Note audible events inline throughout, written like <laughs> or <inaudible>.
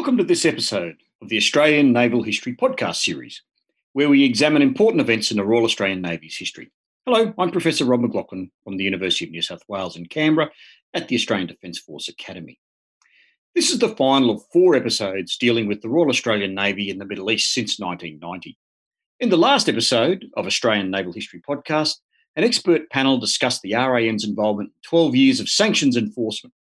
Welcome to this episode of the Australian Naval History podcast series, where we examine important events in the Royal Australian Navy's history. Hello, I'm Professor Rob McLaughlin from the University of New South Wales in Canberra at the Australian Defence Force Academy. This is the final of four episodes dealing with the Royal Australian Navy in the Middle East since 1990. In the last episode of Australian Naval History podcast, an expert panel discussed the RAN's involvement in 12 years of sanctions enforcement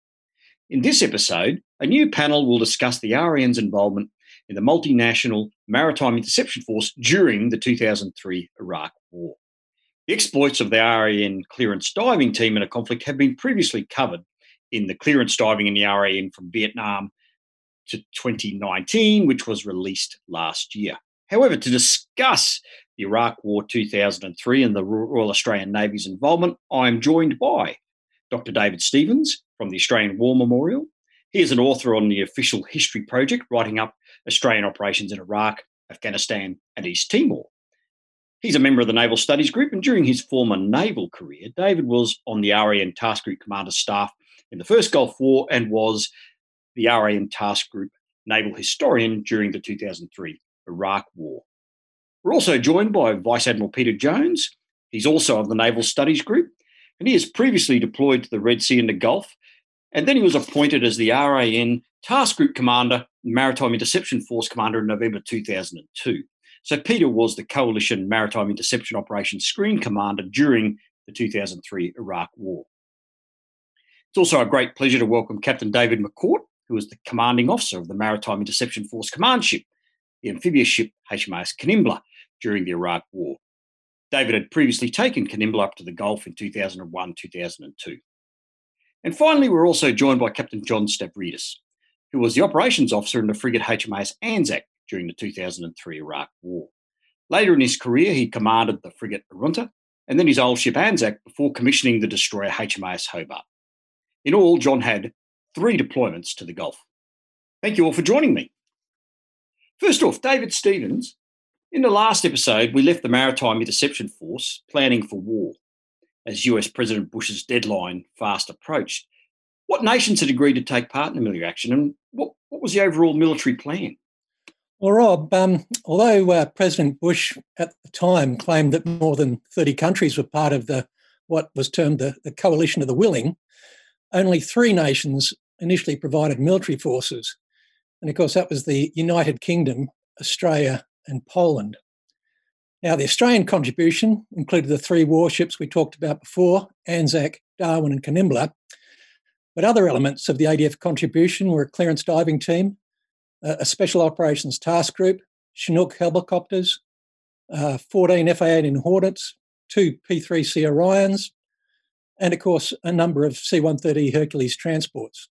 in this episode, a new panel will discuss the RAN's involvement in the multinational maritime interception force during the 2003 Iraq War. The exploits of the RAN clearance diving team in a conflict have been previously covered in the clearance diving in the RAN from Vietnam to 2019, which was released last year. However, to discuss the Iraq War 2003 and the Royal Australian Navy's involvement, I am joined by Dr. David Stevens, from the Australian War Memorial. He is an author on the Official History Project, writing up Australian operations in Iraq, Afghanistan, and East Timor. He's a member of the Naval Studies Group, and during his former naval career, David was on the RAN Task Group Commander staff in the First Gulf War and was the RAN Task Group naval historian during the 2003 Iraq War. We're also joined by Vice Admiral Peter Jones. He's also of the Naval Studies Group, and he has previously deployed to the Red Sea and the Gulf and then he was appointed as the RAN Task Group Commander, Maritime Interception Force Commander in November 2002. So Peter was the Coalition Maritime Interception Operations Screen Commander during the 2003 Iraq War. It's also a great pleasure to welcome Captain David McCourt, who was the commanding officer of the Maritime Interception Force Command Ship, the amphibious ship HMAS Kanimbla, during the Iraq War. David had previously taken Kanimbla up to the Gulf in 2001 2002. And finally, we're also joined by Captain John Stavridis, who was the operations officer in the frigate HMAS Anzac during the 2003 Iraq War. Later in his career, he commanded the frigate Arunta and then his old ship Anzac before commissioning the destroyer HMAS Hobart. In all, John had three deployments to the Gulf. Thank you all for joining me. First off, David Stevens. In the last episode, we left the Maritime Interception Force planning for war as US President Bush's deadline fast approached. What nations had agreed to take part in the military action, and what, what was the overall military plan? Well, Rob, um, although uh, President Bush at the time claimed that more than 30 countries were part of the what was termed the, the coalition of the willing, only three nations initially provided military forces. And of course, that was the United Kingdom, Australia, and Poland. Now, the Australian contribution included the three warships we talked about before Anzac, Darwin, and Kanimbla. But other elements of the ADF contribution were a clearance diving team, a special operations task group, Chinook helicopters, uh, 14 F-18 Hornets, two P-3C Orions, and of course a number of C-130 Hercules transports.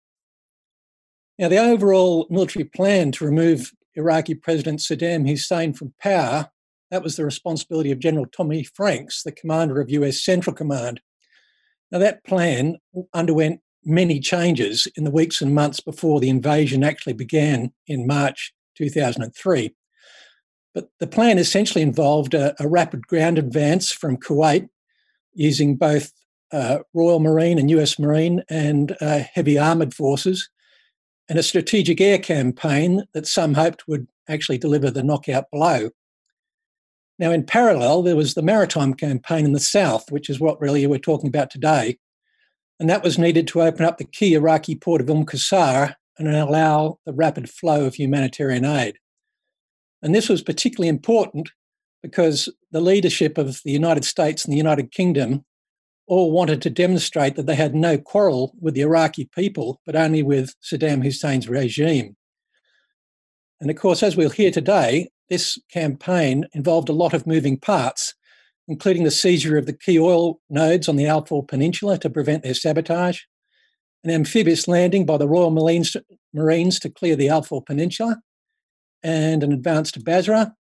Now, the overall military plan to remove Iraqi President Saddam Hussein from power that was the responsibility of General Tommy Franks, the commander of US Central Command. Now, that plan underwent many changes in the weeks and months before the invasion actually began in March 2003. But the plan essentially involved a, a rapid ground advance from Kuwait using both uh, Royal Marine and US Marine and uh, heavy armoured forces, and a strategic air campaign that some hoped would actually deliver the knockout blow. Now, in parallel, there was the maritime campaign in the south, which is what really we're talking about today. And that was needed to open up the key Iraqi port of Umm Qasr and allow the rapid flow of humanitarian aid. And this was particularly important because the leadership of the United States and the United Kingdom all wanted to demonstrate that they had no quarrel with the Iraqi people, but only with Saddam Hussein's regime. And of course, as we'll hear today, this campaign involved a lot of moving parts, including the seizure of the key oil nodes on the Al Faw Peninsula to prevent their sabotage, an amphibious landing by the Royal Marines, to clear the Al Faw Peninsula, and an advance to Basra,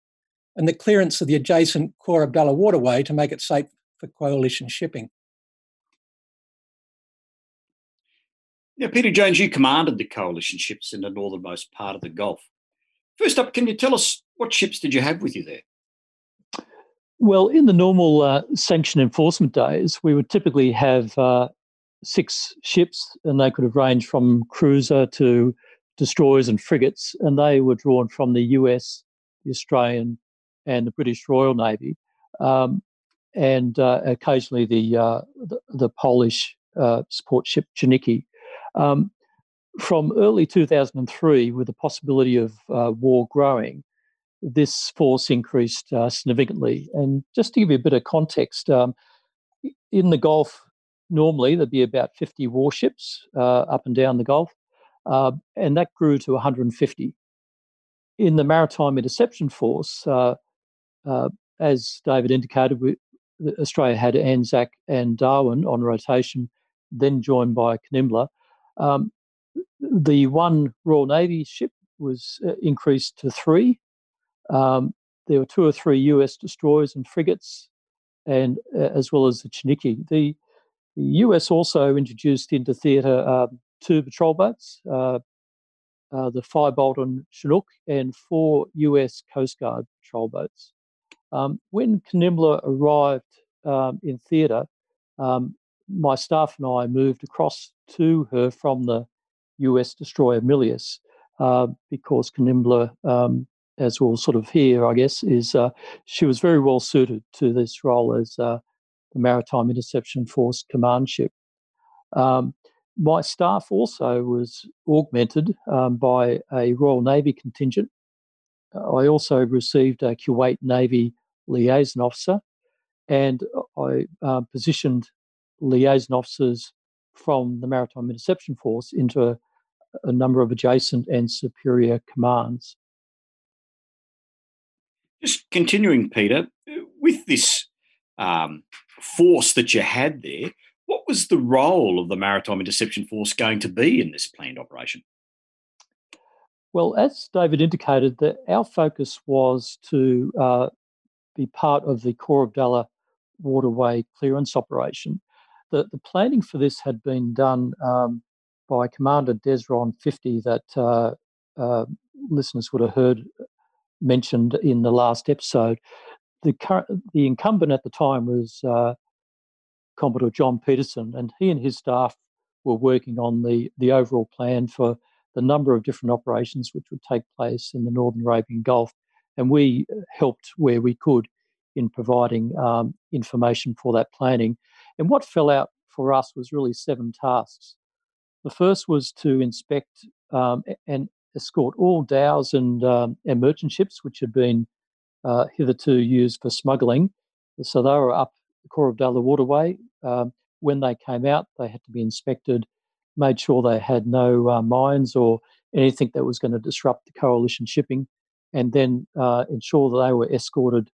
and the clearance of the adjacent Khor Abdullah waterway to make it safe for coalition shipping. Now, Peter Jones, you commanded the coalition ships in the northernmost part of the Gulf. First up, can you tell us what ships did you have with you there? Well, in the normal uh, sanction enforcement days, we would typically have uh, six ships, and they could have ranged from cruiser to destroyers and frigates, and they were drawn from the US, the Australian, and the British Royal Navy, um, and uh, occasionally the, uh, the, the Polish uh, support ship Czernicki. Um, from early 2003, with the possibility of uh, war growing, this force increased uh, significantly. And just to give you a bit of context, um, in the Gulf, normally there'd be about 50 warships uh, up and down the Gulf, uh, and that grew to 150. In the Maritime Interception Force, uh, uh, as David indicated, we, Australia had Anzac and Darwin on rotation, then joined by Kanimbla. Um, the one Royal Navy ship was uh, increased to three. Um, there were two or three US destroyers and frigates, and uh, as well as the Czernicki. The, the, US also introduced into theatre um, two patrol boats, uh, uh, the Firebolt and Chinook, and four US Coast Guard patrol boats. Um, when Kanimbla arrived um, in theatre, um, my staff and I moved across to her from the US destroyer Milius uh, because Kanimbla, um, as we'll sort of hear, I guess, is uh, she was very well suited to this role as uh, the Maritime Interception Force command ship. Um, my staff also was augmented um, by a Royal Navy contingent. I also received a Kuwait Navy liaison officer, and I uh, positioned liaison officers from the Maritime Interception Force into a, a number of adjacent and superior commands. Just continuing, Peter, with this um, force that you had there, what was the role of the Maritime Interception Force going to be in this planned operation? Well, as David indicated, that our focus was to uh, be part of the Khor Abdullah waterway clearance operation the, the planning for this had been done um, by Commander Desron 50 that uh, uh, listeners would have heard mentioned in the last episode. The, current, the incumbent at the time was uh, Commodore John Peterson, and he and his staff were working on the, the overall plan for the number of different operations which would take place in the Northern Arabian Gulf. And we helped where we could in providing um, information for that planning. And what fell out for us was really seven tasks. The first was to inspect um, and escort all dhows and, um, and merchant ships which had been uh, hitherto used for smuggling. So they were up the Khor Abdullah waterway. Um, when they came out, they had to be inspected, made sure they had no uh, mines or anything that was going to disrupt the coalition shipping, and then uh, ensure that they were escorted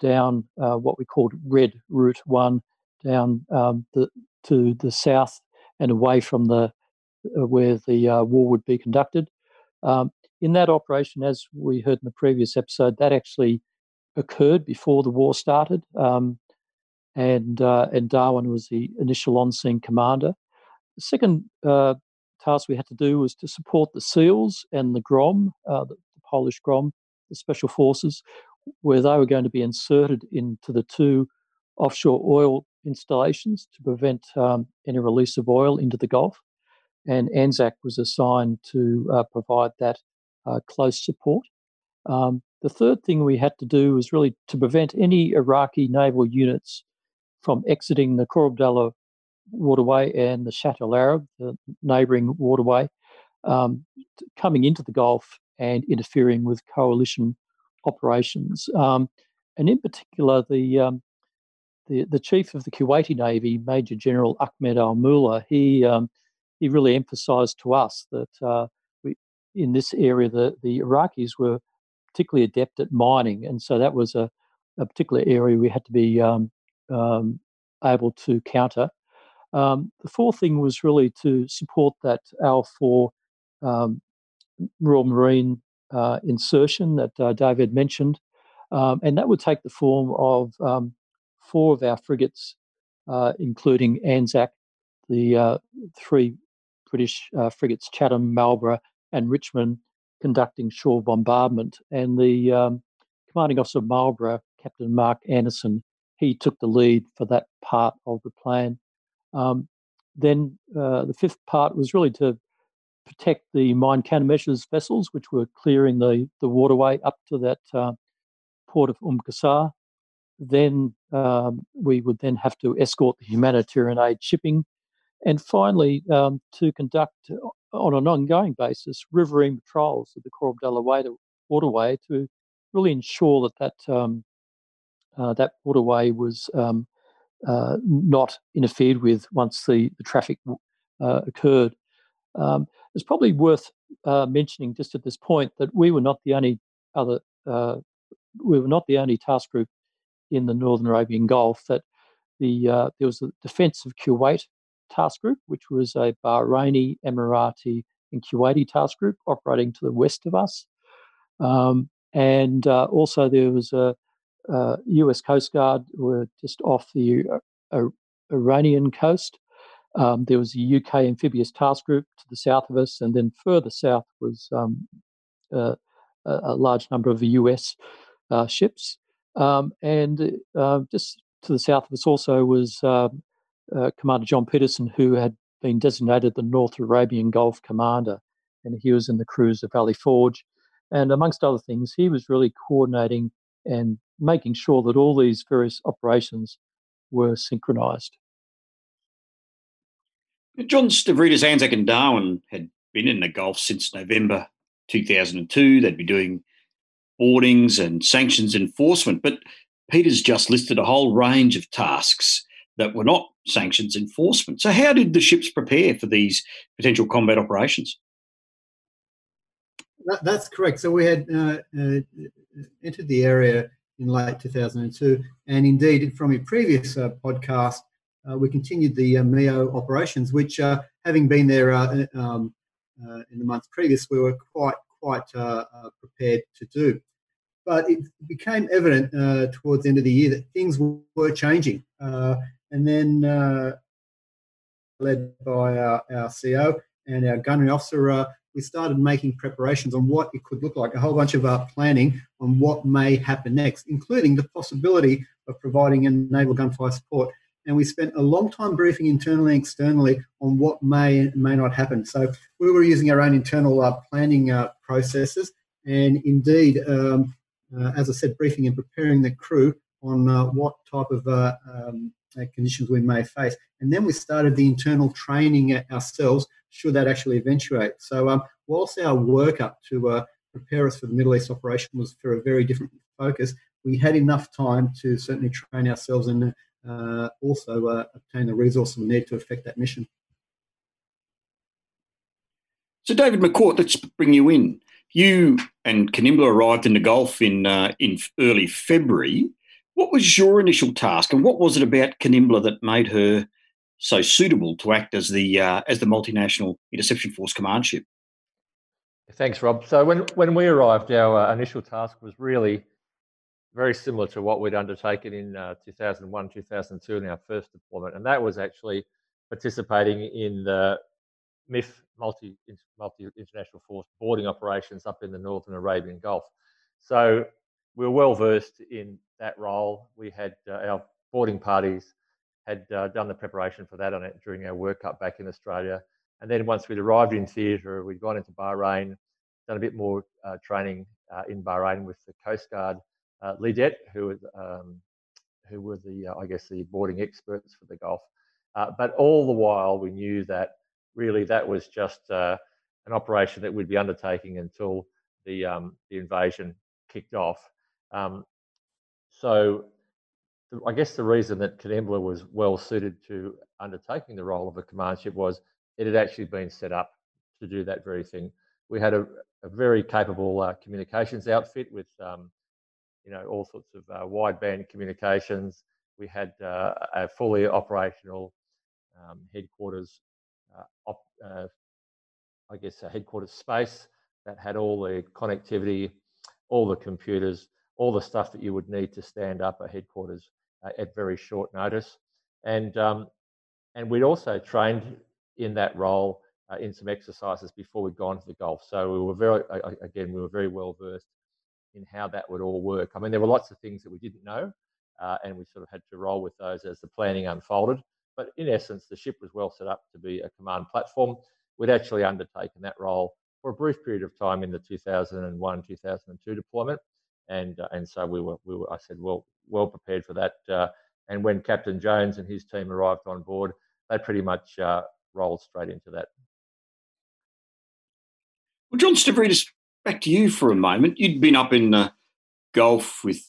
down uh, what we called Red Route 1 down um, the, to the south and away from the uh, where the uh, war would be conducted. Um, in that operation, as we heard in the previous episode, that actually occurred before the war started, um, and uh, and Darwin was the initial on-scene commander. The second uh, task we had to do was to support the SEALs and the GROM, uh, the, the Polish GROM, the Special Forces, where they were going to be inserted into the two offshore oil installations to prevent um, any release of oil into the Gulf. And ANZAC was assigned to uh, provide that uh, close support. Um, the third thing we had to do was really to prevent any Iraqi naval units from exiting the Khor Abdullah waterway and the Shatt al Arab, the neighbouring waterway, um, coming into the Gulf and interfering with coalition operations. Um, and in particular, the um, the, the chief of the Kuwaiti Navy, Major General Ahmed Al Mula, he um, he really emphasised to us that uh, we, in this area the, the Iraqis were particularly adept at mining, and so that was a, a particular area we had to be um, um, able to counter. Um, the fourth thing was really to support that Al Faw um, Royal Marine uh, insertion that uh, David mentioned, um, and that would take the form of four of our frigates, uh, including Anzac, the uh, three British uh, frigates, Chatham, Marlborough, and Richmond, conducting shore bombardment. And the um, commanding officer of Marlborough, Captain Mark Anderson, he took the lead for that part of the plan. Um, then uh, the fifth part was really to protect the mine countermeasures vessels, which were clearing the, the waterway up to that uh, port of Umm Qasr. Then um, we would then have to escort the humanitarian aid shipping. And finally, um, to conduct uh, on an ongoing basis riverine patrols of the Abdullah waterway to really ensure that that, um, uh, that waterway was um, uh, not interfered with once the, the traffic uh, occurred. Um, it's probably worth uh, mentioning just at this point that we were not the only other uh, we were not the only task group in the Northern Arabian Gulf. That the there was the Defence of Kuwait task group, which was a Bahraini, Emirati, and Kuwaiti task group operating to the west of us, um, and uh, also there was a, a, U.S. Coast Guard were just off the uh, Iranian coast. Um, there was a UK amphibious task group to the south of us, and then further south was um, uh, a large number of the US uh, ships. Um, and uh, just to the south of us also was um, uh, Commander John Peterson, who had been designated the North Arabian Gulf Commander, and he was in the cruise of Valley Forge. And amongst other things, he was really coordinating and making sure that all these various operations were synchronized. John Stavridis, Anzac, and Darwin had been in the Gulf since November 2002. They'd be doing boardings and sanctions enforcement. But Peter's just listed a whole range of tasks that were not sanctions enforcement. So, how did the ships prepare for these potential combat operations? That, that's correct. So, we had uh, uh, entered the area in late 2002, and indeed, from a previous uh, podcast, uh, we continued the uh, MEO operations, which, uh, having been there um, in the months previous, we were quite quite prepared to do. But it became evident towards the end of the year that things were changing, and then led by our, our CO and our gunnery officer, we started making preparations on what it could look like, a whole bunch of uh, planning on what may happen next, including the possibility of providing naval gunfire support and we spent a long time briefing internally and externally on what may and may not happen. So we were using our own internal uh, planning uh, processes, and indeed, um, uh, as I said, briefing and preparing the crew on uh, what type of uh, um, uh, conditions we may face. And then we started the internal training ourselves should that actually eventuate. So um, whilst our work up to prepare us for the Middle East operation was for a very different focus, we had enough time to certainly train ourselves and uh, also uh, obtain the resources we need to effect that mission. So, David McCourt, let's bring you in. You and Kanimbla arrived in the Gulf in uh, in early February. What was your initial task, and what was it about Kanimbla that made her so suitable to act as the uh, as the multinational interception force command ship? Thanks, Rob. So when when we arrived, our uh, initial task was really very similar to what we'd undertaken in uh, 2001, 2002 in our first deployment, and that was actually participating in the MIF multi multi international force boarding operations up in the northern Arabian Gulf. So we were well versed in that role. We had uh, our boarding parties had uh, done the preparation for that on it during our work up back in Australia, and then once we'd arrived in theatre, we'd gone into Bahrain, done a bit more uh, training uh, in Bahrain with the Coast Guard uh, LEDET, who, um, who were the, uh, I guess, the boarding experts for the Gulf. Uh, but all the while, we knew that really that was just uh, an operation that we'd be undertaking until the, um, the invasion kicked off. Um, so I guess the reason that Kanimbla was well suited to undertaking the role of a command ship was it had actually been set up to do that very thing. We had a, a very capable uh, communications outfit with um, you know, all sorts of uh, wideband communications. We had uh, a fully operational um, headquarters, op, uh, I guess, a headquarters space that had all the connectivity, all the computers, all the stuff that you would need to stand up a headquarters uh, at very short notice. And um, and we'd also trained in that role uh, in some exercises before we'd gone to the Gulf. So we were very, again, we were very well versed in how that would all work. I mean, there were lots of things that we didn't know, uh, and we sort of had to roll with those as the planning unfolded. But in essence, the ship was well set up to be a command platform we'd actually undertaken that role for a brief period of time in the 2001 2002 deployment, and uh, and so we were we were I said well well prepared for that. Uh, and when Captain Jones and his team arrived on board, they pretty much uh, rolled straight into that. Well, John Stavridis, back to you for a moment. You'd been up in the Gulf with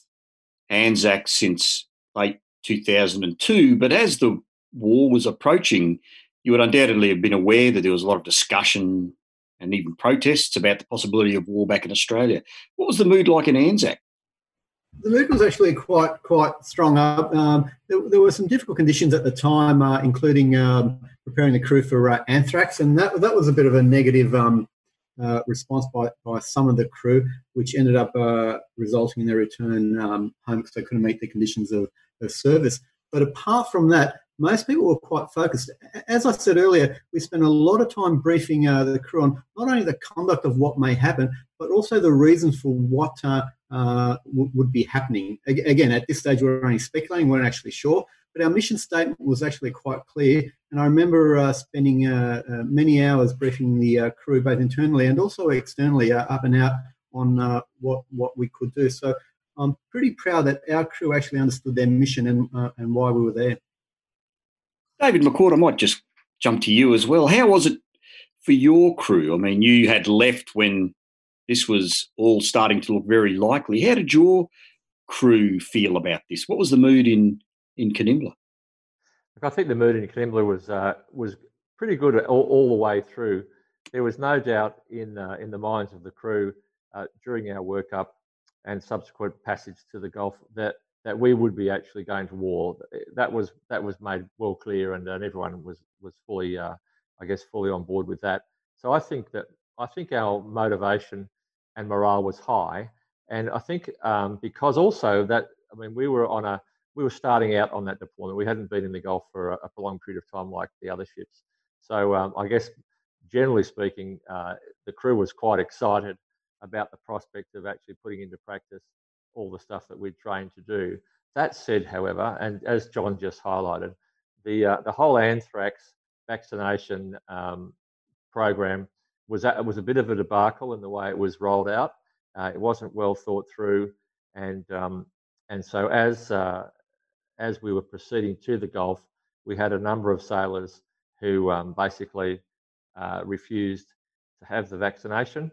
Anzac since late 2002, but as the war was approaching, you would undoubtedly have been aware that there was a lot of discussion and even protests about the possibility of war back in Australia. What was the mood like in Anzac? The mood was actually quite quite strong up. Um, there, there, were some difficult conditions at the time, uh, including um, preparing the crew for uh, anthrax, and that that was a bit of a negative um, uh, response by, by some of the crew, which ended up uh, resulting in their return um, home because they couldn't meet the conditions of, of service. But apart from that, most people were quite focused. As I said earlier, we spent a lot of time briefing uh, the crew on not only the conduct of what may happen, but also the reasons for what uh, uh, w- would be happening. Again, at this stage, we we're only speculating, we weren't actually sure. But our mission statement was actually quite clear. And I remember uh, spending uh, uh, many hours briefing the crew, both internally and also externally, up and out on what, what we could do. So I'm pretty proud that our crew actually understood their mission and, and why we were there. David McCourt, I might just jump to you as well. How was it for your crew? I mean, you had left when this was all starting to look very likely. How did your crew feel about this? What was the mood in in Kanimbla? I think the mood in Kanimbla was uh, was pretty good all, all, the way through. There was no doubt in uh, in the minds of the crew uh, during our workup and subsequent passage to the Gulf that that we would be actually going to war. That was that was made well clear, and, and everyone was was fully, uh, I guess, fully on board with that. So I think that I think our motivation and morale was high, and I think um, because also that I mean we were on a we were starting out on that deployment. We hadn't been in the Gulf for a, a prolonged period of time like the other ships. So um, I guess generally speaking, uh, the crew was quite excited about the prospect of actually putting into practice all the stuff that we're trained to do. That said, however, and as John just highlighted, the uh, the whole anthrax vaccination um, program was a, was a bit of a debacle in the way it was rolled out. Uh, it wasn't well thought through, and um, and so as uh, as we were proceeding to the Gulf, we had a number of sailors who um, basically uh, refused to have the vaccination,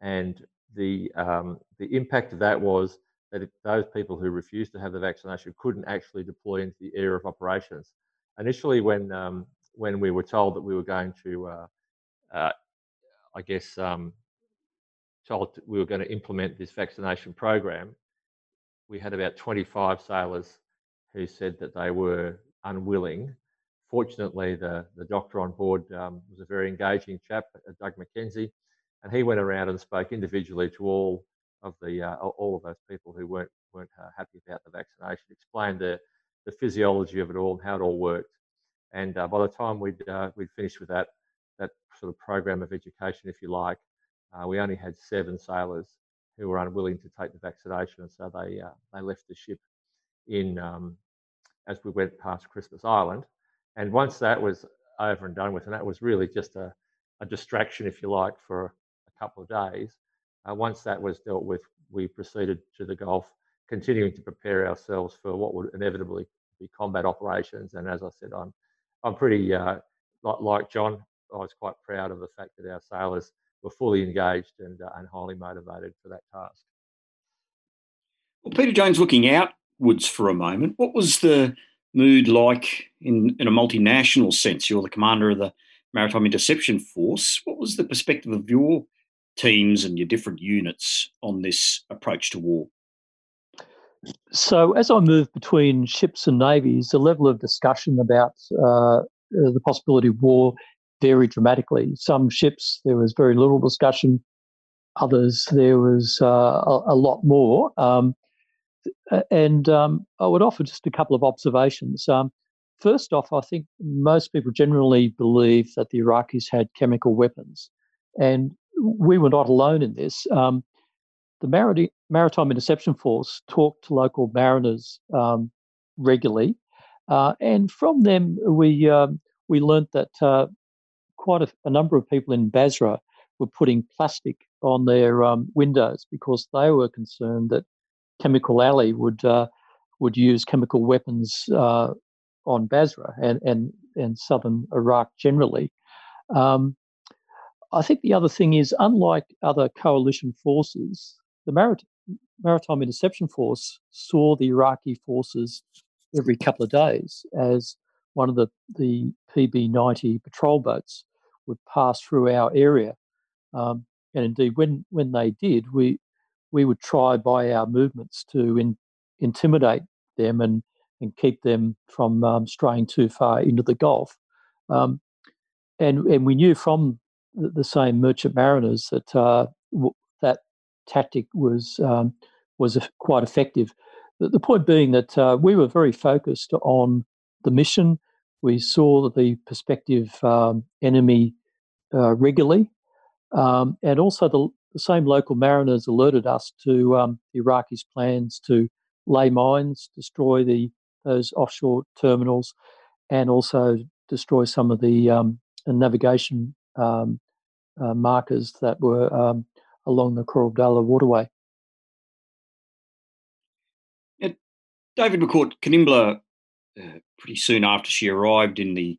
and the um, the impact of that was that those people who refused to have the vaccination couldn't actually deploy into the area of operations. Initially, when um, when we were told that we were going to, uh, uh, I guess, um, told we were going to implement this vaccination program, we had about 25 sailors who said that they were unwilling. Fortunately, the, the doctor on board um, was a very engaging chap, uh, Doug McKenzie, and he went around and spoke individually to all of the uh, all of those people who weren't weren't uh, happy about the vaccination, explained the the physiology of it all and how it all worked. And uh, by the time we'd uh, we'd finished with that that sort of program of education, if you like, uh, we only had seven sailors who were unwilling to take the vaccination, and so they they left the ship in um, as we went past Christmas Island. And once that was over and done with, and that was really just a, a distraction, if you like, for a couple of days. Uh, once that was dealt with, we proceeded to the Gulf, continuing to prepare ourselves for what would inevitably be combat operations. And as I said, I'm, I'm pretty, uh, like, John, I was quite proud of the fact that our sailors were fully engaged and, uh, and highly motivated for that task. Well, Peter Jones, looking outwards for a moment, what was the mood like in, in a multinational sense? You're the commander of the Maritime Interception Force. What was the perspective of your teams and your different units on this approach to war? So, as I moved between ships and navies, the level of discussion about uh, the possibility of war varied dramatically. Some ships, there was very little discussion. Others, there was uh, a, a, lot more. Um, and um, I would offer just a couple of observations. Um, first off, I think most people generally believe that the Iraqis had chemical weapons. And we were not alone in this. Um, the Maritime Interception Force talked to local mariners um, regularly, uh, and from them we um, we learnt that uh, quite a, a, number of people in Basra were putting plastic on their um, windows because they were concerned that Chemical Ali would uh, would use chemical weapons uh, on Basra and, and, and southern Iraq generally. Um, I think the other thing is, unlike other coalition forces, the Marit- Maritime Interception Force saw the Iraqi forces every couple of days as one of the, the PB 90 patrol boats would pass through our area. Um, and indeed, when, when they did, we, we would try by our movements to in, intimidate them and, and keep them from um, straying too far into the Gulf. Um, and, and we knew from the, the same merchant mariners that uh, w- that tactic was um, was quite effective. The, the point being that uh, we were very focused on the mission. We saw the prospective um, enemy uh, regularly, um, and also the, the, same local mariners alerted us to um, the Iraqis' plans to lay mines, destroy the those offshore terminals, and also destroy some of the um, navigation um, uh, markers that were um, along the Khor Abdullah waterway. David McCourt, Kanimbla, uh, pretty soon after she arrived in the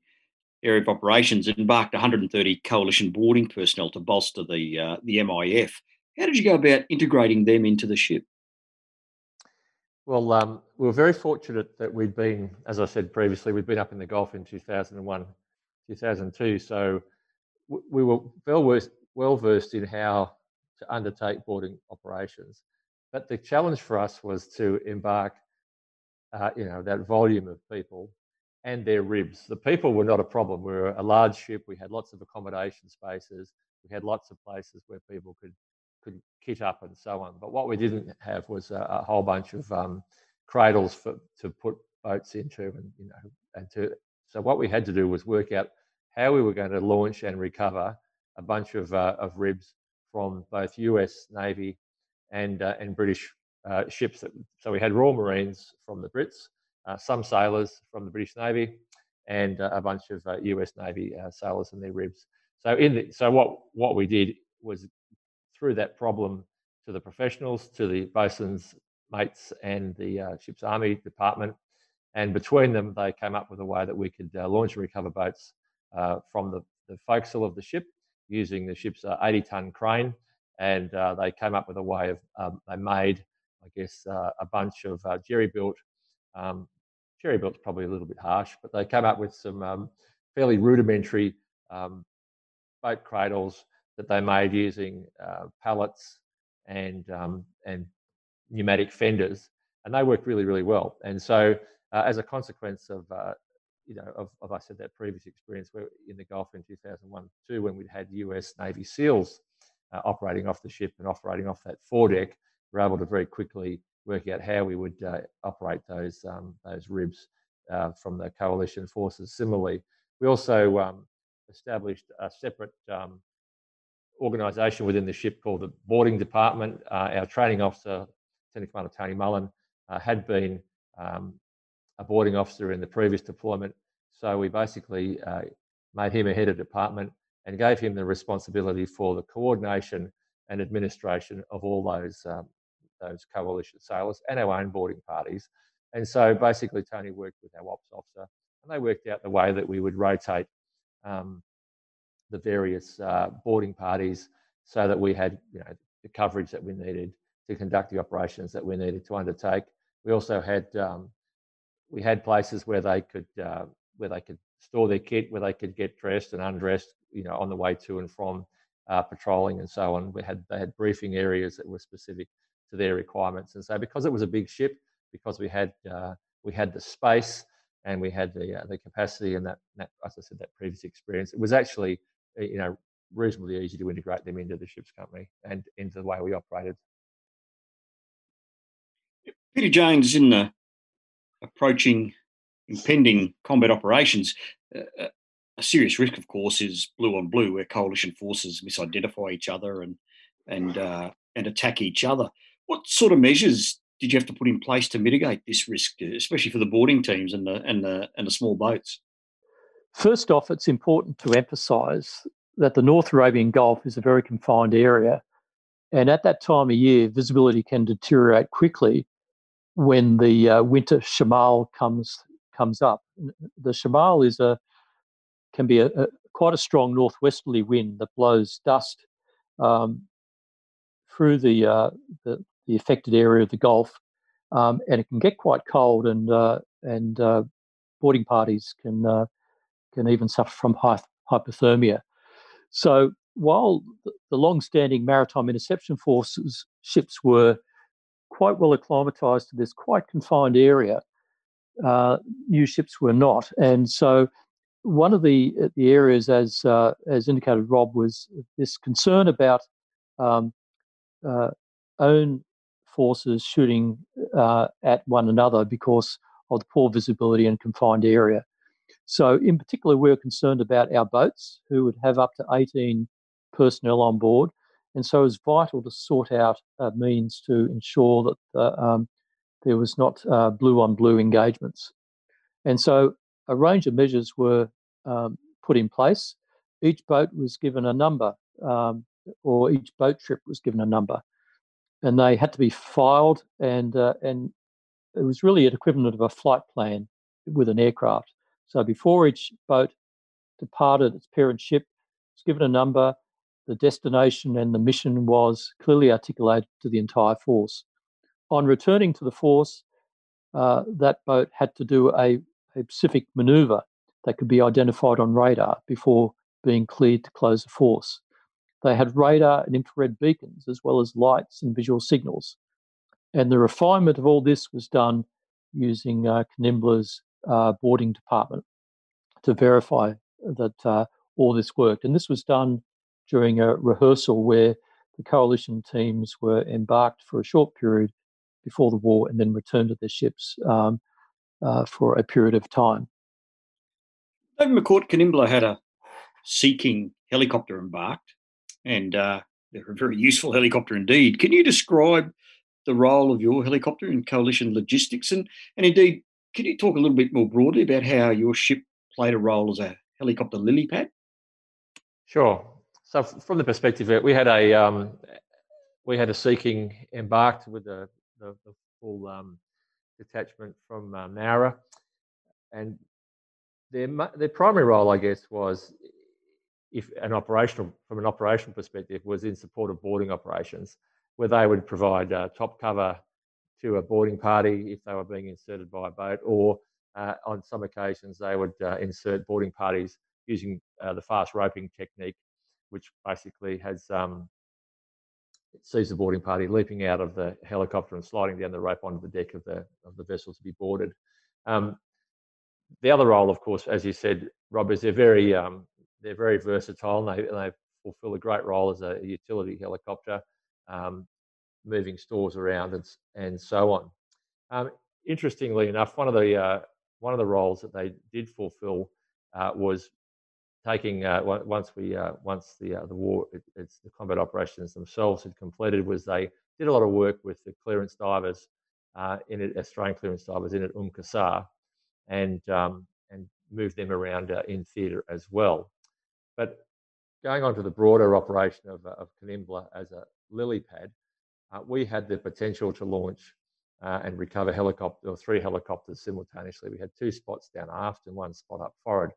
area of operations, embarked 130 coalition boarding personnel to bolster the uh, the MIF. How did you go about integrating them into the ship? Well, um, we were very fortunate that we'd been, as I said previously, we'd been up in the Gulf in 2001, 2002. So we were well versed, well versed in how to undertake boarding operations. But the challenge for us was to embark uh, you know, that volume of people and their ribs. The people were not a problem. We were a large ship. We had lots of accommodation spaces. We had lots of places where people could could kit up and so on. But what we didn't have was a, a whole bunch of um, cradles for, to put boats into, and you know, and to. So what we had to do was work out how we were going to launch and recover a bunch of uh, of ribs from both U.S. Navy and uh, and British uh, ships. So we had Royal Marines from the Brits, uh, some sailors from the British Navy, and uh, a bunch of US uh, Navy uh, sailors and their ribs. So in the, so what what we did was threw that problem to the professionals, to the bosun's mates, and the ship's army department, and between them they came up with a way that we could launch and recover boats from the, the forecastle of the ship using the ship's 80 ton crane and uh, they came up with a way of um, they made I guess, uh, a bunch of uh, jerry built. Um, jerry built's probably a little bit harsh, but they came up with some um, fairly rudimentary um, boat cradles that they made using uh, pallets and um, and pneumatic fenders, and they worked really really well. And so, uh, as a consequence of uh, you know, of, of, I said that previous experience where in the Gulf in 2001 too, when we'd had US Navy SEALs uh, operating off the ship and operating off that foredeck, we were able to very quickly work out how we would uh, operate those um, those ribs uh, from the coalition forces. Similarly, we also um, established a separate um, organisation within the ship called the boarding department. Uh, our training officer, Lieutenant Commander Tony Mullen, uh, had been um, a boarding officer in the previous deployment, so we basically uh, made him a head of department and gave him the responsibility for the coordination and administration of all those um, those coalition sailors and our own boarding parties. And so basically, Tony worked with our ops officer, and they worked out the way that we would rotate um, the various uh, boarding parties so that we had, you know, the coverage that we needed to conduct the operations that we needed to undertake. We also had um, we had places where they could uh, where they could store their kit, where they could get dressed and undressed, you know, on the way to and from uh, patrolling and so on. We had they had briefing areas that were specific to their requirements. And so because it was a big ship, because we had uh, we had the space and we had the uh, the capacity and that, that, as I said, that previous experience, it was actually uh, you know reasonably easy to integrate them into the ship's company and into the way we operated. Peter Jones, in the approaching impending combat operations, uh, uh, a serious risk, of course, is blue on blue, where coalition forces misidentify each other and and uh, and attack each other. What sort of measures did you have to put in place to mitigate this risk, especially for the boarding teams and the and the and the small boats? first off, it's important to emphasise that the North Arabian Gulf is a very confined area. And at that time of year, visibility can deteriorate quickly when the uh, winter shamal comes comes up. The shamal is a can be a, a quite a strong northwesterly wind that blows dust um, through the, uh, the, the affected area of the Gulf, um, and it can get quite cold, and uh, and uh, boarding parties can uh, can even suffer from hypothermia. So while the long-standing maritime interception forces ships were quite well acclimatized to this quite confined area, uh, new ships were not, and so one of the the areas, as uh, as indicated, Rob, was this concern about um, uh, own forces shooting uh, at one another because of the poor visibility and confined area. So, in particular, we we're concerned about our boats, who would have up to 18 personnel on board, and so it was vital to sort out a means to ensure that um, there was not uh, blue on blue engagements. And so a range of measures were um, put in place. Each boat was given a number, um, or each boat trip was given a number, and they had to be filed. and uh, And it was really an equivalent of a flight plan with an aircraft. So before each boat departed its parent ship, was given a number. The destination and the mission was clearly articulated to the entire force. On returning to the force, uh, that boat had to do a, a specific maneuver that could be identified on radar before being cleared to close the force. They had radar and infrared beacons as well as lights and visual signals. And the refinement of all this was done using uh, Kanimbla's uh, boarding department to verify that uh, all this worked. And this was done during a rehearsal where the coalition teams were embarked for a short period before the war and then returned to their ships um, uh, for a period of time. David McCourt Kanimbla had a Sea King helicopter embarked, and uh, they're a very useful helicopter indeed. Can you describe the role of your helicopter in coalition logistics? And, and indeed, can you talk a little bit more broadly about how your ship played a role as a helicopter lily pad? Sure. So, from the perspective, we had a um, we had a Sea King embarked with the, the, the full um, detachment from uh, Nowra, and their their primary role, I guess, was if an operational from an operational perspective was in support of boarding operations, where they would provide uh, top cover to a boarding party if they were being inserted by a boat, or uh, on some occasions they would uh, insert boarding parties using uh, the fast roping technique, which basically has um, sees the boarding party leaping out of the helicopter and sliding down the rope onto the deck of the of the vessel to be boarded. Um, the other role, of course, as you said, Rob, is they're very um, they're very versatile and they, they fulfil a great role as a utility helicopter, um, moving stores around and, and so on. Um, interestingly enough, one of the uh, one of the roles that they did fulfil uh, was taking uh, once we uh, once the uh, the war it, it's the combat operations themselves had completed was they did a lot of work with the clearance divers uh, in it, Australian clearance divers in at Qasr and um, and move them around uh, in theatre as well. But going on to the broader operation of, uh, of Kanimbla as a lily pad, we had the potential to launch and recover helicopter or three helicopters simultaneously. We had two spots down aft and one spot up forward.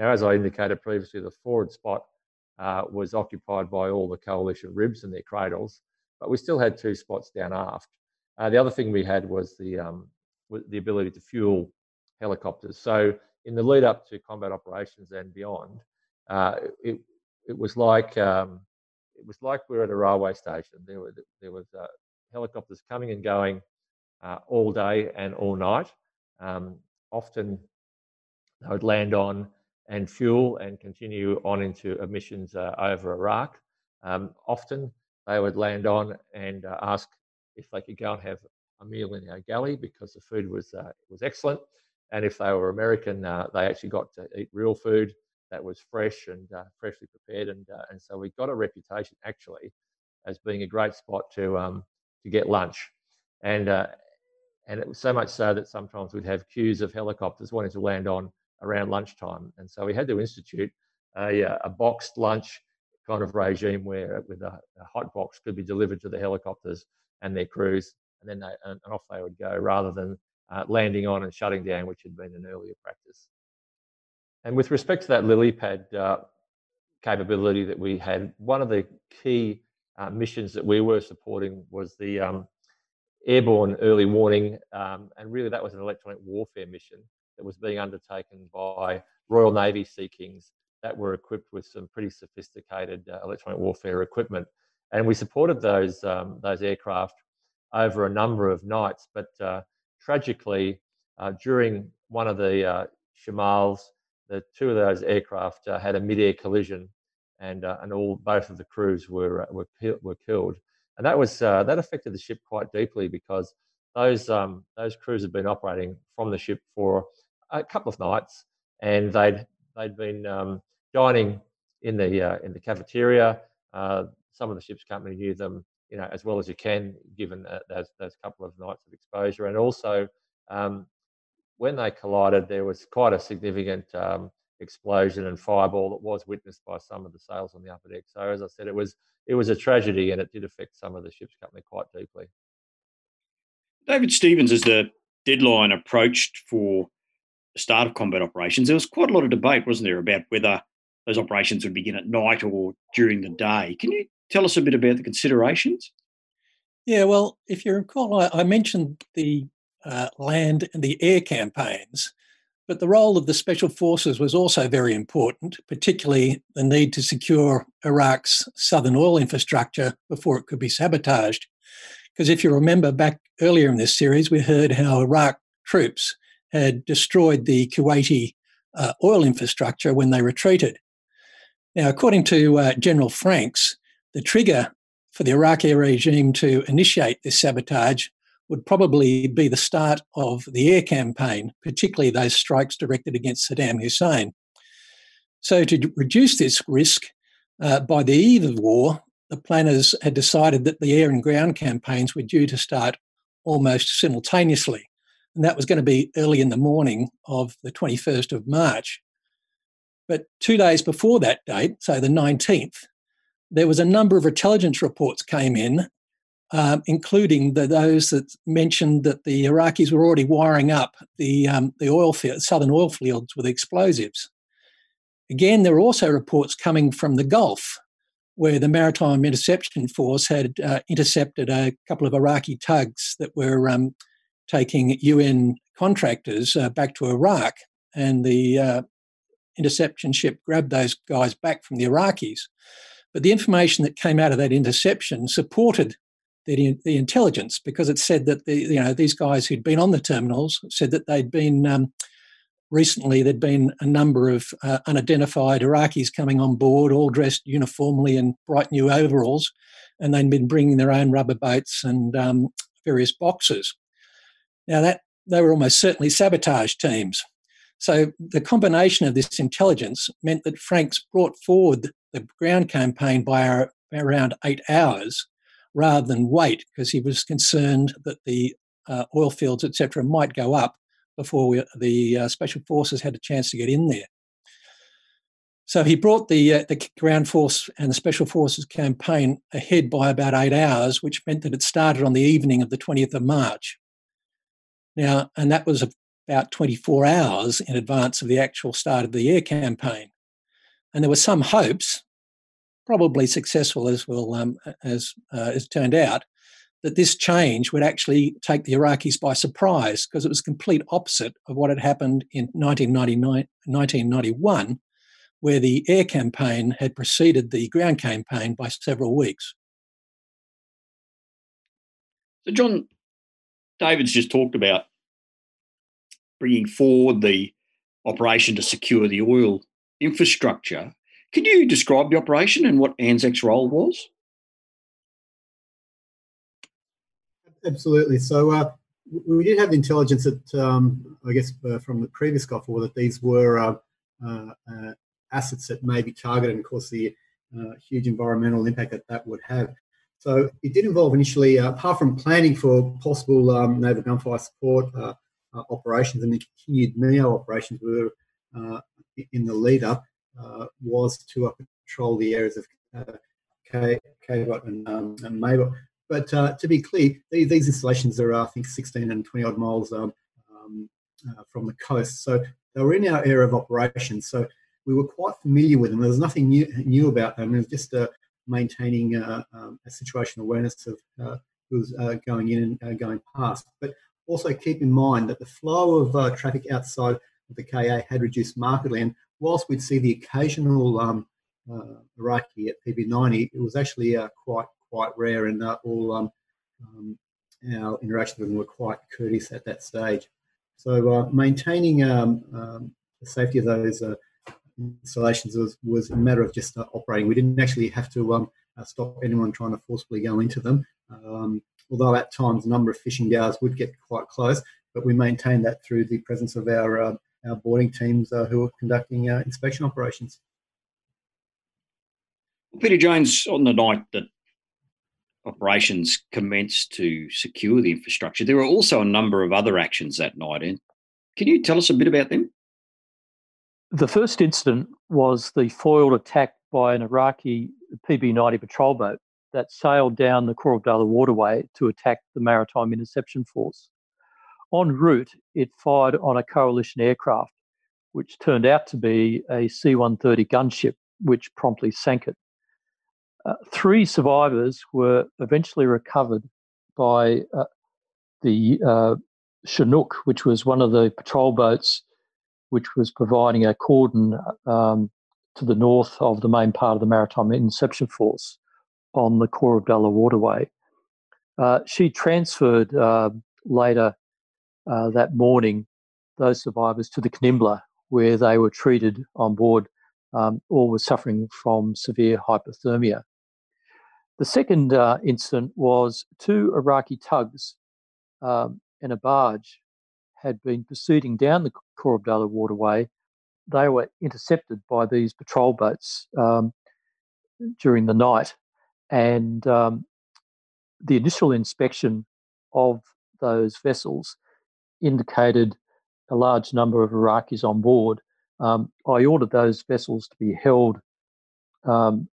Now, as I indicated previously, the forward spot uh, was occupied by all the coalition ribs and their cradles, but we still had two spots down aft. Uh, the other thing we had was the um, the ability to fuel helicopters. So in the lead up to combat operations and beyond, uh, it it was like um, it was like we were at a railway station. There were there was uh, helicopters coming and going uh, all day and all night. Um, often they would land on and fuel and continue on into missions uh, over Iraq. Um, often they would land on and uh, ask if they could go and have a meal in our galley because the food was uh, was excellent. And if they were American, uh, they actually got to eat real food that was fresh and uh, freshly prepared. And, uh, and so we got a reputation actually as being a great spot to, um, to get lunch. And, and it was so much so that sometimes we'd have queues of helicopters wanting to land on around lunchtime. And so we had to institute a, uh, a boxed lunch kind of regime where with a, a, hot box could be delivered to the helicopters and their crews, and then they, and, off they would go rather than uh, landing on and shutting down, which had been an earlier practice. And with respect to that lily pad uh, capability that we had, one of the key uh, missions that we were supporting was the um, airborne early warning, um, and really that was an electronic warfare mission that was being undertaken by Royal Navy Sea Kings that were equipped with some pretty sophisticated uh, electronic warfare equipment. And we supported those, um, those aircraft over a number of nights. But uh, tragically, uh, during one of the uh, Shamals, the two of those aircraft uh, had a mid-air collision, and uh, and all both of the crews were were were killed. And that was that affected the ship quite deeply because those um, those crews had been operating from the ship for a couple of nights, and they'd they'd been um, dining in the uh, in the cafeteria. Uh, some of the ship's company knew them, you know, as well as you can, given those those couple of nights of exposure. And also, um, when they collided, there was quite a significant um, explosion and fireball that was witnessed by some of the sails on the upper deck. So, as I said, it was it was a tragedy, and it did affect some of the ship's company quite deeply. David Stevens, as the deadline approached for start of combat operations, there was quite a lot of debate, wasn't there, about whether those operations would begin at night or during the day. Can you tell us a bit about the considerations? Yeah, well, if you recall, I, I mentioned the uh, land and the air campaigns, but the role of the special forces was also very important, particularly the need to secure Iraq's southern oil infrastructure before it could be sabotaged. Because if you remember back earlier in this series, we heard how Iraq troops had destroyed the Kuwaiti uh, oil infrastructure when they retreated. Now, according to uh, General Franks, the trigger for the Iraqi regime to initiate this sabotage would probably be the start of the air campaign, particularly those strikes directed against Saddam Hussein. So, to reduce this risk, uh, by the eve of war, the planners had decided that the air and ground campaigns were due to start almost simultaneously. And that was going to be early in the morning of the 21st of March. But two days before that date, so the 19th, there was a number of intelligence reports came in, um, including the, those that mentioned that the Iraqis were already wiring up the, um, the oil field, southern oil fields with explosives. Again, there were also reports coming from the Gulf, where the Maritime Interception Force had uh, intercepted a couple of Iraqi tugs that were um, taking UN contractors uh, back to Iraq. And the uh, interception ship grabbed those guys back from the Iraqis. But the information that came out of that interception supported the, the intelligence because it said that the, you know these guys who'd been on the terminals said that they'd been um, recently there'd been a number of uh, unidentified Iraqis coming on board, all dressed uniformly in bright new overalls, and they'd been bringing their own rubber boats and um, various boxes. Now that they were almost certainly sabotage teams. So the combination of this intelligence meant that Franks brought forward the ground campaign by around eight hours rather than wait because he was concerned that the uh, oil fields, etc., might go up before we, the uh, special forces had a chance to get in there. So he brought the uh, the ground force and the special forces campaign ahead by about eight hours, which meant that it started on the evening of the 20th of March. Now, and that was about 24 hours in advance of the actual start of the air campaign. And there were some hopes, probably successful as well um, as uh, as turned out, that this change would actually take the Iraqis by surprise because it was complete opposite of what had happened in 1991, where the air campaign had preceded the ground campaign by several weeks. So, John, David's just talked about bringing forward the operation to secure the oil infrastructure. Could you describe the operation and what ANZAC's role was? Absolutely. So uh, we did have intelligence that, um, I guess, uh, from the previous Gulf War that these were uh, uh, uh assets that may be targeted, and of course the uh, huge environmental impact that that would have. So it did involve initially, apart from planning for possible um, naval gunfire support, uh, operations and the continued MEO operations, we were uh, in the leader uh, was to uh, patrol the areas of uh, Kayabot and, um, and. But uh, to be clear, these, these, installations are, I think, 16 and 20 odd miles um, um, uh, from the coast. So they were in our area of operation. So we were quite familiar with them. There was nothing new, new about them. It was just uh, maintaining uh, um, a situational awareness of uh, who uh, going in and going past. But also keep in mind that the flow of traffic outside of the KAA had reduced markedly. And whilst we'd see the occasional um, Iraqi at PB90, it was actually quite quite rare, and all um, um, our interactions with them were quite courteous at that stage. So uh, maintaining um, um, the safety of those uh, installations was, was a matter of just uh, operating. We didn't actually have to um, stop anyone trying to forcibly go into them. Um, although at times a number of fishing guards would get quite close, but we maintained that through the presence of our our boarding teams who were conducting inspection operations. Peter Jones, on the night that operations commenced to secure the infrastructure, there were also a number of other actions that night. And can you tell us a bit about them? The first incident was the foiled attack by an Iraqi PB 90 patrol boat that sailed down the Abdullah waterway to attack the Maritime Interception Force. En route, it fired on a coalition aircraft, which turned out to be a C 130 gunship, which promptly sank it. Uh, three survivors were eventually recovered by uh, the uh, Chinook, which was one of the patrol boats which was providing a cordon um, to the north of the main part of the Maritime Interception Force on the Khor Abdullah waterway. Uh, she transferred uh, later uh, that morning those survivors to the Kanimbla, where they were treated on board. Um, all were suffering from severe hypothermia. The second uh, incident was two Iraqi tugs um, and a barge had been proceeding down the Khor waterway. They were intercepted by these patrol boats um, during the night, and um, the initial inspection of those vessels indicated a large number of Iraqis on board. Um, I ordered those vessels to be held um,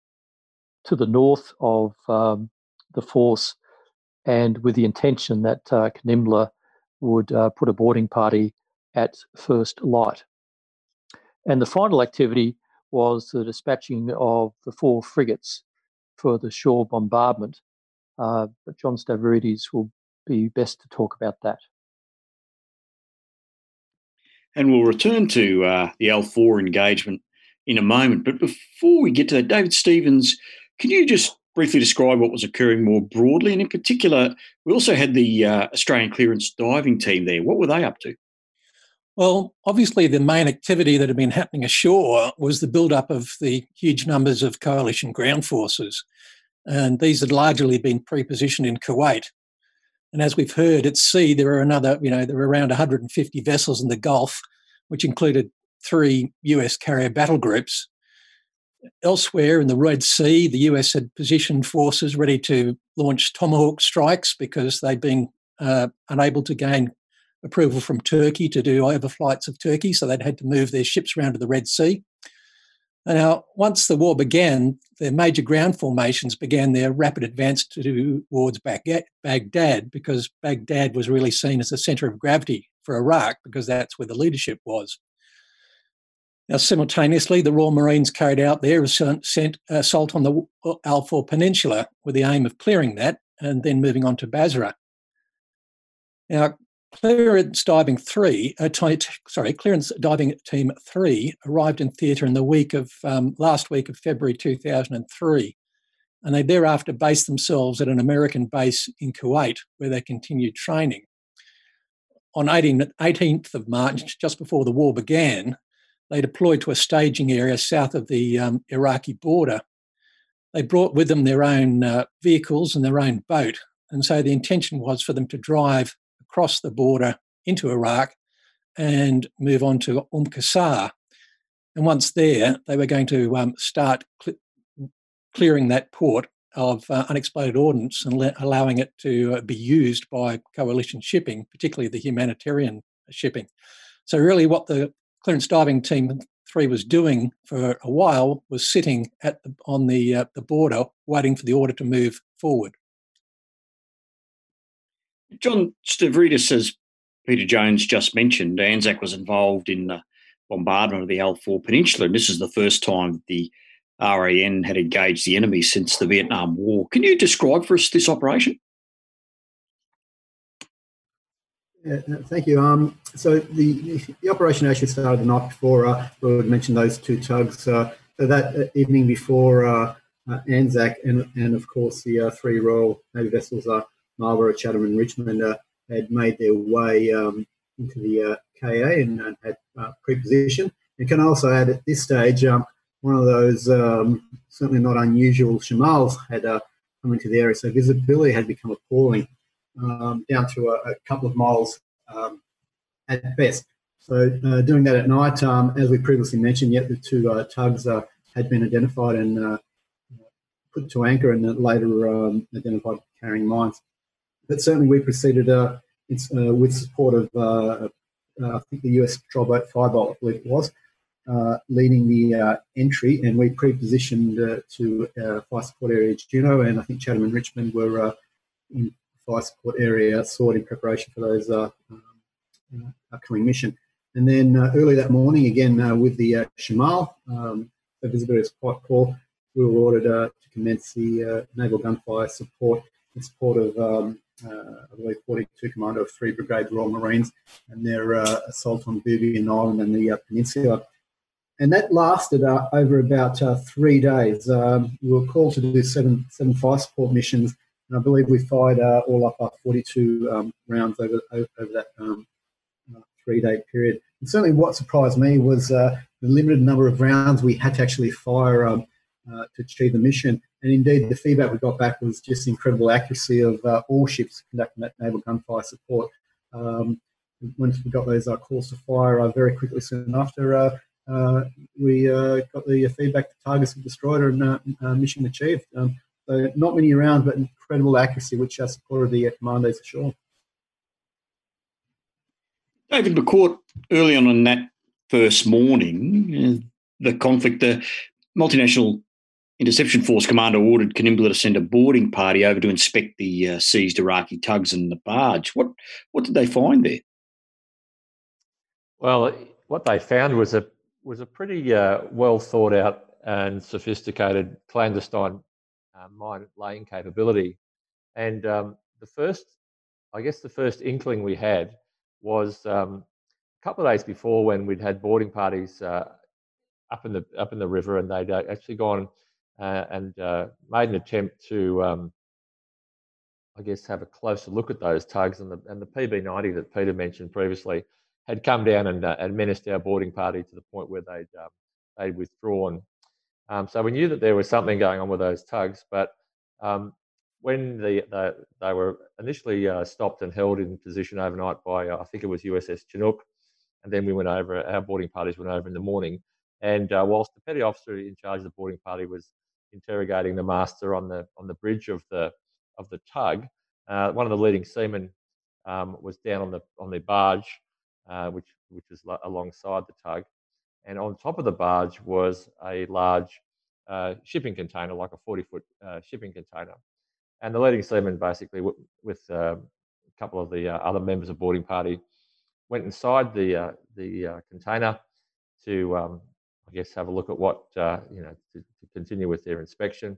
to the north of um, the force and with the intention that uh, would uh, put a boarding party at first light. And the final activity was the dispatching of the four frigates for the shore bombardment. Uh, but John Stavridis will be best to talk about that. And we'll return to uh, the Al Faw engagement in a moment. But before we get to that, David Stevens, can you just briefly describe what was occurring more broadly? And in particular, we also had the uh, Australian clearance diving team there. What were they up to? Well, obviously, the main activity that had been happening ashore was the build-up of the huge numbers of coalition ground forces. And these had largely been pre-positioned in Kuwait. And as we've heard, at sea, there are another, you know, there were around 150 vessels in the Gulf, which included three US carrier battle groups Elsewhere in the Red Sea, the US had positioned forces ready to launch Tomahawk strikes because they'd been uh, unable to gain approval from Turkey to do overflights of Turkey, so they'd had to move their ships around to the Red Sea. Now, once the war began, their major ground formations began their rapid advance towards Baghdad because Baghdad was really seen as the centre of gravity for Iraq because that's where the leadership was. Now, simultaneously, the Royal Marines carried out their assault on the Al Faw Peninsula with the aim of clearing that and then moving on to Basra. Now, Clearance Diving Three, uh, t- sorry, Clearance Diving Team Three arrived in theatre in the week of um, last week of February 2003, and they thereafter based themselves at an American base in Kuwait, where they continued training. On 18, 18th of March, just before the war began, they deployed to a staging area south of the um, Iraqi border. They brought with them their own uh, vehicles and their own boat. And so the intention was for them to drive across the border into Iraq and move on to Umm Qasr. And once there, they were going to um, start cl- clearing that port of uh, unexploded ordnance and le- allowing it to uh, be used by coalition shipping, particularly the humanitarian shipping. So, really, what the clearance diving team three was doing for a while was sitting at the, on the uh, the border, waiting for the order to move forward. John Stavridis, as Peter Jones just mentioned, ANZAC was involved in the bombardment of the Al Faw Peninsula, and this is the first time the RAN had engaged the enemy since the Vietnam War. Can you describe for us this operation? Yeah, thank you. Um, so the, the operation actually started the night before. Uh, Lord mentioned those two tugs. Uh, so that evening before uh, uh, Anzac, and and of course the uh, three Royal Navy vessels, uh, Marlborough, Chatham, and Richmond, uh, had made their way um, into the uh, KAA and, and had uh, preposition. And can also add at this stage, um, one of those um, certainly not unusual shamals had uh, come into the area, so visibility had become appalling um, down to a, a, couple of miles um, at best. So uh, doing that at night, um, as we previously mentioned, yet the two uh, tugs uh, had been identified and uh, put to anchor and later um, identified carrying mines. But certainly we proceeded uh, with support of, uh, I think, the US patrol boat Firebolt, I believe it was, leading the entry, and we pre-positioned to fire support area Juno, and I think Chatham and Richmond were in fire support area sought in preparation for those uh, um, upcoming mission. And then uh, early that morning, again uh, with the uh, Shamal, um, the visibility was quite poor. We were ordered uh, to commence the uh, naval gunfire support in support of, um, I believe, 42 Commando of 3 Brigade Royal Marines and their assault on Bubiyan Island and the peninsula. And that lasted over about three days. Um, we were called to do seven, seven fire support missions and I believe we fired uh, all up uh, 42 um, rounds over, over, that um, uh, three day period. And certainly, what surprised me was uh, the limited number of rounds we had to actually fire um, uh, to achieve the mission. And indeed, the feedback we got back was just incredible accuracy of uh, all ships conducting that naval gunfire support. Um, once we got those calls to fire very quickly soon after, we got the feedback the targets were destroyed and mission achieved. Um, so not many around, but incredible accuracy, which has supported the commandos for sure. David McCourt, early on in that first morning, uh, the conflict, the multinational interception force commander ordered Kanimbla to send a boarding party over to inspect the uh, seized Iraqi tugs and the barge. What what did they find there? Well, what they found was a was a pretty uh, well thought out and sophisticated clandestine mine laying capability. And um, the first, I guess, the first inkling we had was um, a couple of days before when we'd had boarding parties uh, up in the up in the river, and they'd uh, actually gone uh, and uh, made an attempt to, um, I guess, have a closer look at those tugs. And the and the PB90 that Peter mentioned previously had come down and, uh, and our boarding party to the point where they'd um, they'd withdrawn um, so we knew that there was something going on with those tugs, but um, when the, the, they were initially uh, stopped and held in position overnight by, uh, I think it was USS Chinook, and then we went over, our boarding parties went over in the morning. And uh, whilst the petty officer in charge of the boarding party was interrogating the master on the on the bridge of the of the tug, uh, one of the leading seamen um, was down on the on the barge, uh, which which was alongside the tug, and on top of the barge was a large uh, shipping container, like a 40 foot uh, shipping container. And the leading seaman, basically, w- with uh, a couple of the uh, other members of boarding party, went inside the uh, the uh, container to, um, I guess, have a look at what you know to, to, continue with their inspection.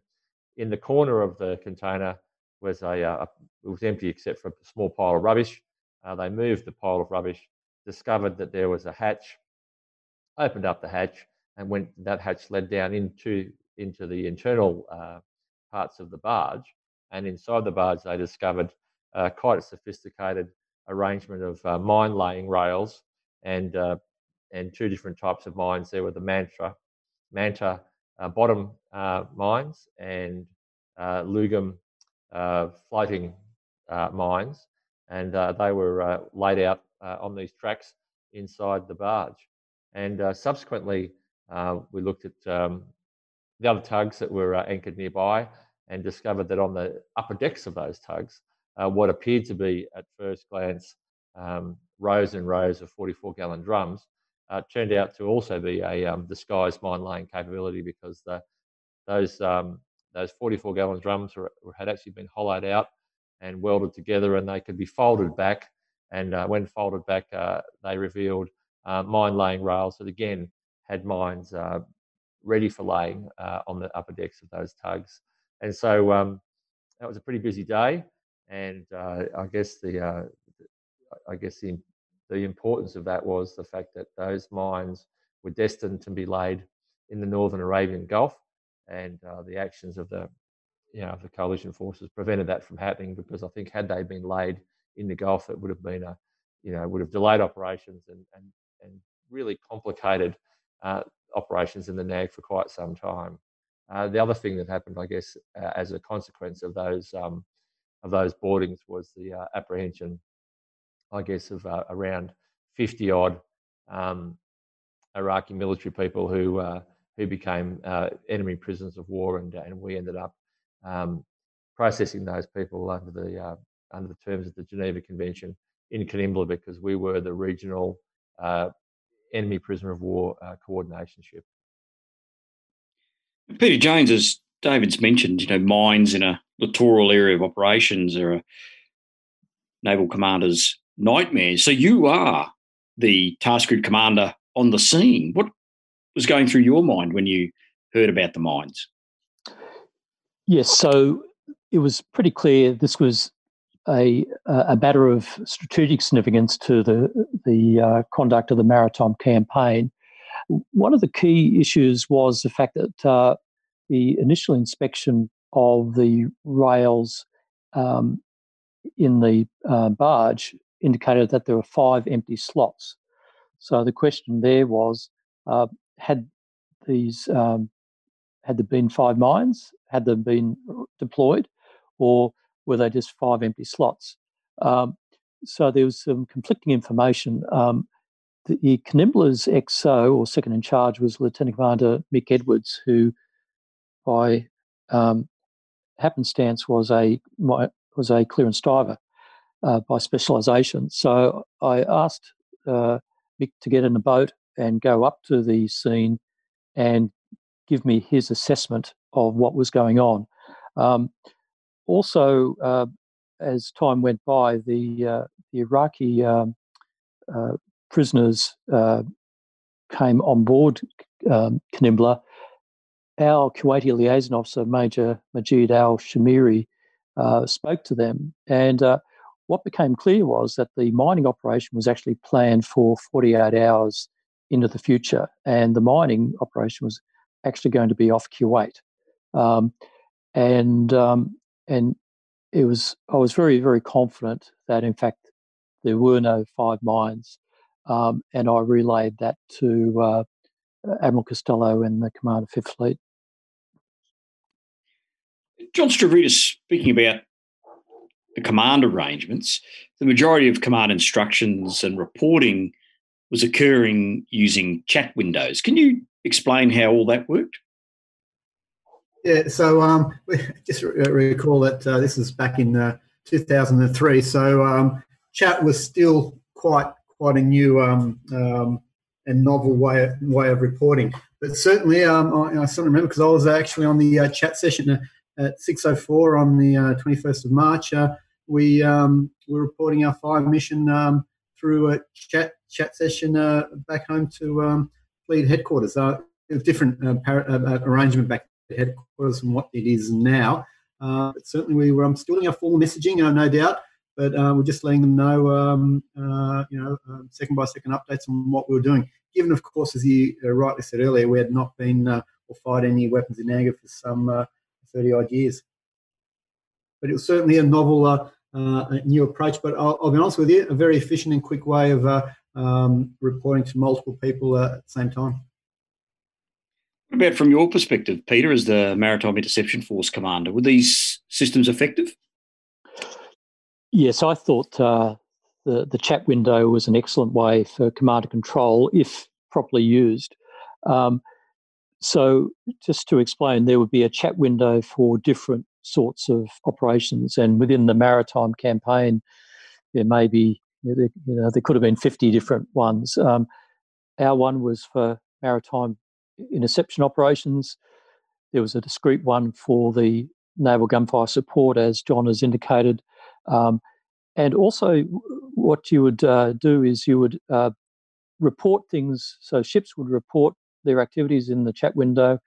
In the corner of the container was a, a it was empty except for a small pile of rubbish. they moved the pile of rubbish, discovered that there was a hatch opened up the hatch and went that hatch led down into into the internal uh, parts of the barge. And inside the barge they discovered uh, quite a sophisticated arrangement of uh, mine laying rails and uh, and two different types of mines. There were the mantra manta uh, bottom uh, mines and LUGM floating mines. And they were laid out on these tracks inside the barge and uh, subsequently, uh, we looked at um, the other tugs that were uh, anchored nearby and discovered that on the upper decks of those tugs, uh, what appeared to be at first glance um, rows and rows of 44 gallon drums uh, turned out to also be a um, disguised mine laying capability because the, those um, those 44 gallon drums were, had actually been hollowed out and welded together, and they could be folded back. And uh, when folded back, uh, they revealed uh, mine laying rails that again had mines uh, ready for laying uh, on the upper decks of those tugs. And so um, that was a pretty busy day, and I guess the I guess the the importance of that was the fact that those mines were destined to be laid in the northern Arabian Gulf, and uh, the actions of the you know the coalition forces prevented that from happening because I think had they been laid in the Gulf, it would have been a you know would have delayed operations and and and really complicated uh, operations in the NAG for quite some time. Uh, the other thing that happened, I guess, uh, as a consequence of those um, of those boardings was the uh, apprehension I guess, of uh, around 50 odd um, Iraqi military people who uh, who became uh, enemy prisoners of war, and and we ended up um, processing those people under the under the terms of the Geneva Convention in Kanimbla because we were the regional enemy prisoner of war uh, coordination ship. Peter Jones, as David's mentioned, you know, mines in a littoral area of operations are a naval commander's nightmare. So you are the task group commander on the scene. What was going through your mind when you heard about the mines? Yes, so it was pretty clear this was a, a matter of strategic significance to the the uh, conduct of the maritime campaign. One of the key issues was the fact that uh, the initial inspection of the rails um, in the uh, barge indicated that there were five empty slots. So the question there was, uh, had these um, had there been five mines? Had they been deployed, or were they just five empty slots? Um, so there was some conflicting information. Um, the Kanimbla's XO or second in charge was Lieutenant Commander Mick Edwards, who, by um, happenstance, was a was a clearance diver uh, by specialisation. So I asked uh, Mick to get in a boat and go up to the scene and give me his assessment of what was going on. Um, also, uh, as time went by, the uh, the Iraqi um, uh, prisoners uh, came on board um, Kanimbla. Our Kuwaiti liaison officer, Major Majid Al Shamiri, spoke to them, and what became clear was that the mining operation was actually planned for 48 hours into the future, and the mining operation was actually going to be off Kuwait. Um, and um, and it was I was very very confident that in fact there were no five mines, um, and I relayed that to uh, Admiral Costello and the Commander of Fifth Fleet. John Stavridis speaking about the command arrangements, the majority of command instructions and reporting was occurring using chat windows. Can you explain how all that worked? Yeah, so um, <laughs> just recall that uh, this was back in uh, 2003. So um, chat was still quite quite a new um, um and novel way way of reporting. But certainly, um, I, I still remember because I was actually on the uh, chat session at 6:04 on the 21st uh, of March. Uh, we um, we're reporting our fire mission um, through a chat chat session uh, back home to um, Fleet headquarters. Uh, different uh, par- uh, uh, arrangement back headquarters from what it is now. Uh, but certainly, we were um, still doing our full messaging, no doubt. But we're just letting them know, um, you know, um, second by second updates on what we were doing. Given, of course, as you rightly said earlier, we had not been or fired any weapons in anger for some 30 odd years. But it was certainly a novel uh, new approach. But I'll, I'll, be honest with you, a very efficient and quick way of uh, um, reporting to multiple people uh, at the same time. What about from your perspective, Peter, as the Maritime Interception Force commander? Were these systems effective? Yes, I thought uh, the the chat window was an excellent way for commander control if properly used. Um, so, just to explain, there would be a chat window for different sorts of operations. And within the maritime campaign, there may be, you know, there, could have been 50 different ones. Um, our one was for maritime interception operations. There was a discrete one for the naval gunfire support, as John has indicated. Um, and also, what you would uh, do is you would uh, report things. So ships would report their activities in the chat window.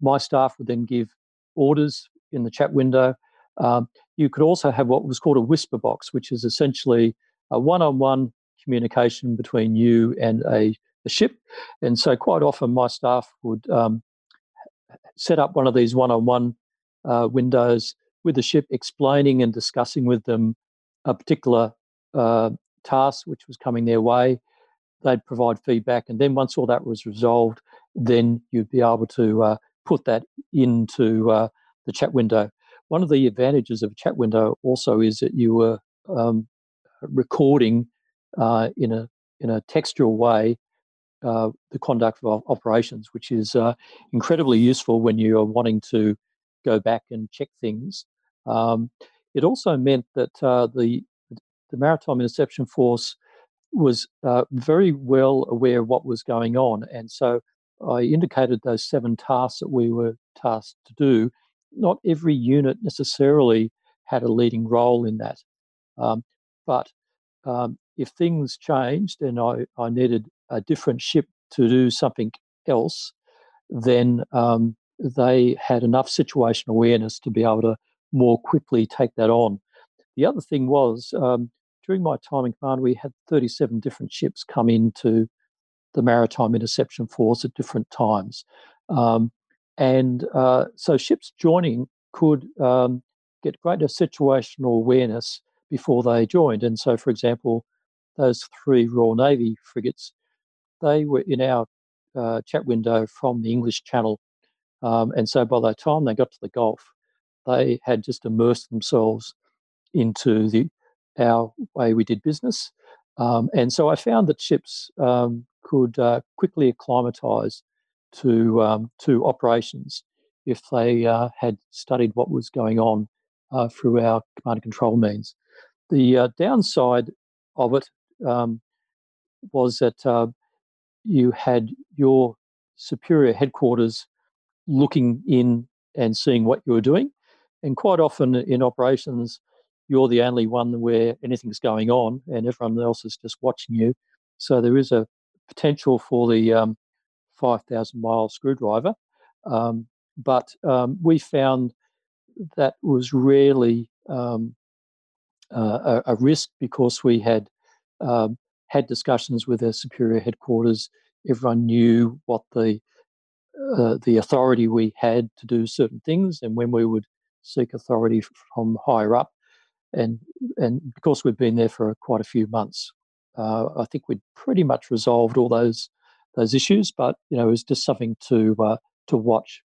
My staff would then give orders in the chat window. Um, you could also have what was called a whisper box, which is essentially a one-on-one communication between you and a, a ship. And so, quite often, my staff would um, set up one of these one-on-one uh, windows with the ship, explaining and discussing with them a particular uh, task which was coming their way. They'd provide feedback, and then once all that was resolved, then you'd be able to uh, put that into uh, the chat window. One of the advantages of a chat window also is that you were um, recording uh, in a in a textual way uh, the conduct of operations, which is uh, incredibly useful when you are wanting to go back and check things. Um, it also meant that uh, the the Maritime Interception Force was uh, very well aware of what was going on, and so I indicated those seven tasks that we were tasked to do. Not every unit necessarily had a leading role in that, um, but um, if things changed and I, I needed a different ship to do something else, then um, they had enough situational awareness to be able to more quickly take that on. The other thing was um, during my time in command, we had 37 different ships come into the Maritime Interception Force at different times. Um, and uh, so ships joining could um, get greater situational awareness before they joined. And so, for example, those three Royal Navy frigates, they were in our uh, chat window from the English Channel. Um, and so by the time they got to the Gulf, they had just immersed themselves into the our way we did business. Um, and so I found that ships um, could uh, quickly acclimatise to um, to operations if they uh, had studied what was going on uh, through our command and control means. The uh, downside of it um, was that uh, you had your superior headquarters looking in and seeing what you were doing, and quite often in operations, you're the only one where anything's going on, and everyone else is just watching you. So there is a potential for the um, 5,000 mile screwdriver. Um, but um, we found that was rarely um, uh, a, a, risk because we had um, had discussions with our superior headquarters. Everyone knew what the uh, the authority we had to do certain things, and when we would seek authority from higher up, and and because we've been there for quite a few months, uh, I think we'd pretty much resolved all those those issues. But you know, it was just something to uh, to watch.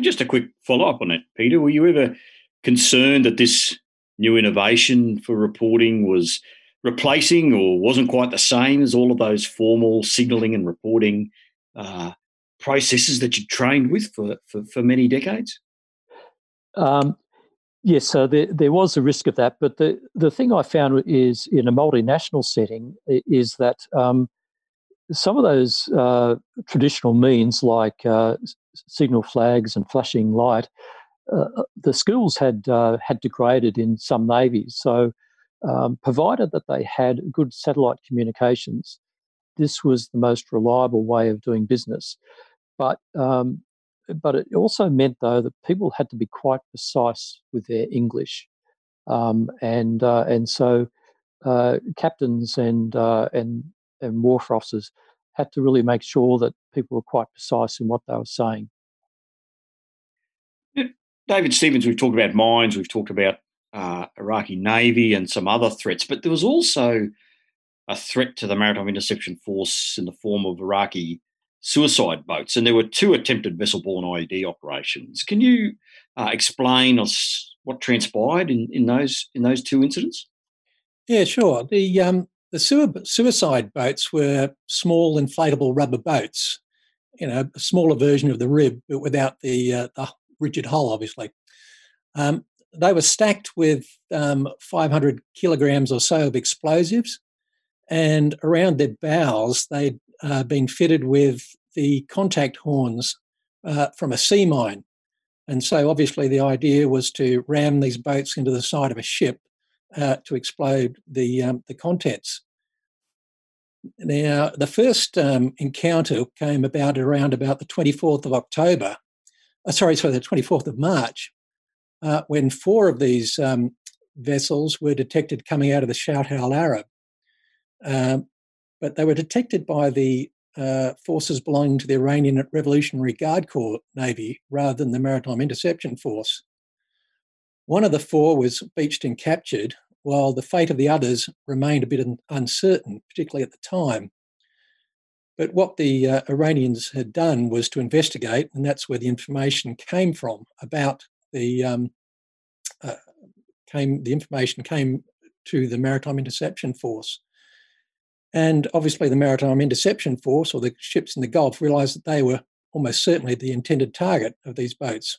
Just a quick follow up on that, Peter. Were you ever concerned that this new innovation for reporting was replacing or wasn't quite the same as all of those formal signalling and reporting uh, processes that you trained with for, for, for many decades? Um, Yes, so there, there was a risk of that. But the, the thing I found is in a multinational setting is that um, some of those uh, traditional means like uh, signal flags and flashing light, uh, uh the skills had uh, had degraded in some navies. So, um, provided that they had good satellite communications, this was the most reliable way of doing business. But um, but it also meant though that people had to be quite precise with their English, um, and uh, and so uh, captains and uh, and and wharf officers had to really make sure that people were quite precise in what they were saying. David Stevens, we've talked about mines, we've talked about uh, Iraqi Navy and some other threats, but there was also a threat to the Maritime Interception Force in the form of Iraqi suicide boats, and there were two attempted vessel-borne IED operations. Can you uh, explain us what transpired in, in those in those two incidents? Yeah, sure. The um, the suicide boats were small inflatable rubber boats, you know, a smaller version of the RIB, but without the uh, the rigid hull, obviously. Um, they were stacked with um, 500 kilograms or so of explosives, and around their bows, they'd uh, been fitted with the contact horns uh, from a sea mine. And so, obviously, the idea was to ram these boats into the side of a ship uh, to explode the um, the contents. Now, the first um, encounter came about around about the 24th of October, uh, sorry, sorry, the 24th of March, uh, when four of these um, vessels were detected coming out of the Shatt Al Arab. Um, but they were detected by the uh, forces belonging to the Iranian Revolutionary Guard Corps Navy rather than the Maritime Interception Force. One of the four was beached and captured, while the fate of the others remained a bit uncertain, particularly at the time. But what the uh, Iranians had done was to investigate, and that's where the information came from about the um, uh, came the information came to the Maritime Interception Force. And obviously, the Maritime Interception Force or the ships in the Gulf realised that they were almost certainly the intended target of these boats.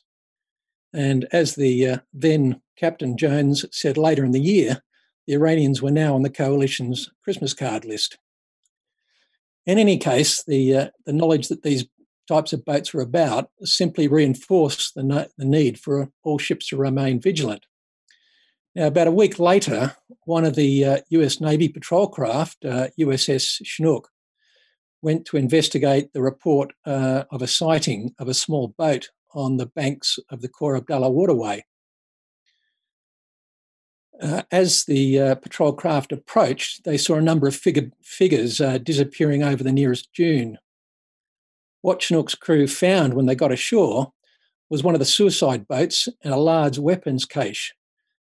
And as the uh, then Captain Jones said later in the year, the Iranians were now on the coalition's Christmas card list. In any case, the, uh, the knowledge that these types of boats were about simply reinforced the, no- the need for all ships to remain vigilant. Now, about a week later, one of the uh, US Navy patrol craft, uh, USS Chinook, went to investigate the report uh, of a sighting of a small boat on the banks of the Khor Abdullah waterway. Uh, as the uh, patrol craft approached, they saw a number of figure, figures uh, disappearing over the nearest dune. What Chinook's crew found when they got ashore was one of the suicide boats and a large weapons cache.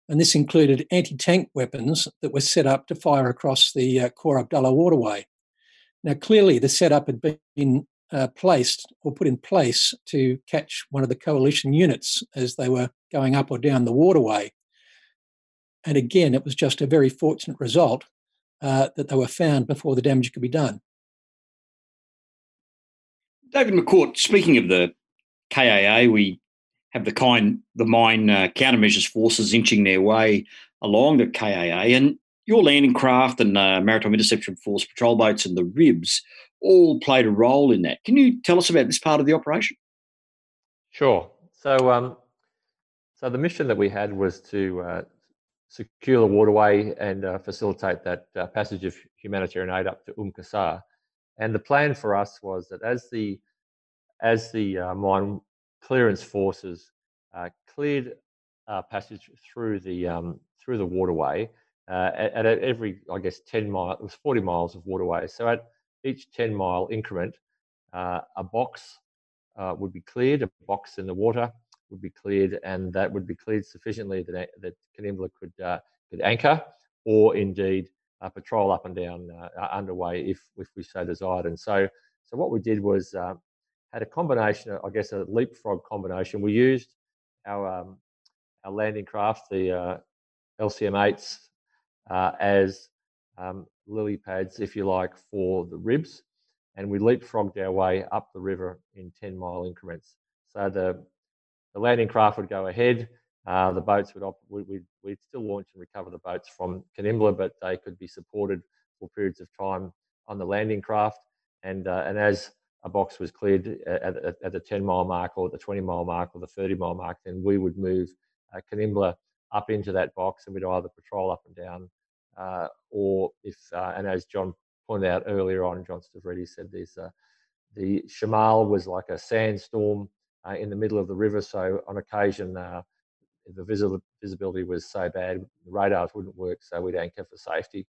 And this included anti tank weapons that were set up to fire across the uh, Khor Abdullah waterway. Now, clearly, the setup had been uh, placed or put in place to catch one of the coalition units as they were going up or down the waterway. And again, it was just a very fortunate result uh, that they were found before the damage could be done. David McCourt, speaking of the KAA, we have the kind, the mine uh, countermeasures forces inching their way along the KAA, and your landing craft and uh, maritime interception force patrol boats and the RIBs all played a role in that. Can you tell us about this part of the operation? Sure. So, um, so the mission that we had was to uh, secure the waterway and uh, facilitate that uh, passage of humanitarian aid up to Umm Qasr. And the plan for us was that as the as the uh, mine clearance forces uh, cleared passage through the um, through the waterway at, at, every, I guess, ten mile, it was forty miles of waterway. So at each 10 mile increment, uh, a box uh, would be cleared, a box in the water would be cleared, and that would be cleared sufficiently that, that Kanimbla could, uh, could anchor or indeed uh, patrol up and down uh, underway if, if we so desired. And so, so what we did was uh, had a combination, I guess, a leapfrog combination. We used our, um, our landing craft, the LCM8s, as um, lily pads, if you like, for the ribs. And we leapfrogged our way up the river in 10 mile increments. So the, the landing craft would go ahead. Uh, the boats would, op- we, would we'd still launch and recover the boats from Kanimbla, but they could be supported for periods of time on the landing craft. And, uh, and as a box was cleared at, at, at, the 10 mile mark or the 20 mile mark or the 30 mile mark, then we would move uh, Kanimbla up into that box and we'd either patrol up and down uh, or if, uh, and as John pointed out earlier on, John Stavridis said this, uh, the Shamal was like a sandstorm uh, in the middle of the river. So on occasion, the visi- visibility was so bad, the radars wouldn't work, so we'd anchor for safety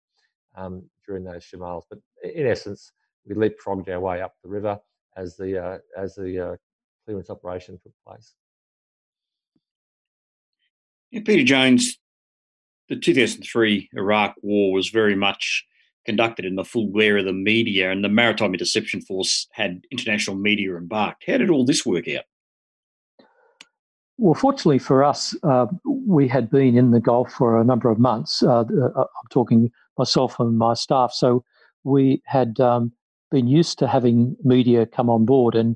um, during those Shamals. But in essence, we leapfrogged our way up the river as the uh, as the clearance operation took place. Yeah, Peter Jones, the 2003 Iraq War was very much conducted in the full glare of the media, and the Maritime Interception Force had international media embarked. How did all this work out? Well, fortunately for us, uh, we had been in the Gulf for a number of months. Uh, uh I'm talking myself and my staff. So we had um, been used to having media come on board. And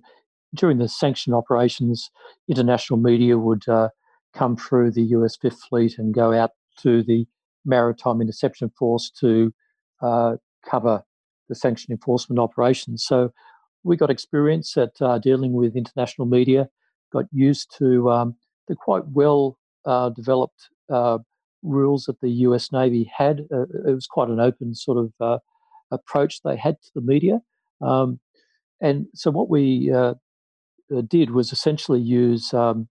during the sanction operations, international media would uh, come through the US Fifth Fleet and go out to the Maritime Interception Force to uh, cover the sanction enforcement operations. So we got experience at uh, dealing with international media, got used to um, the quite well uh, developed uh, rules that the US Navy had. Uh, it was quite an open sort of uh, approach they had to the media. Um, and so what we uh, did was essentially use um,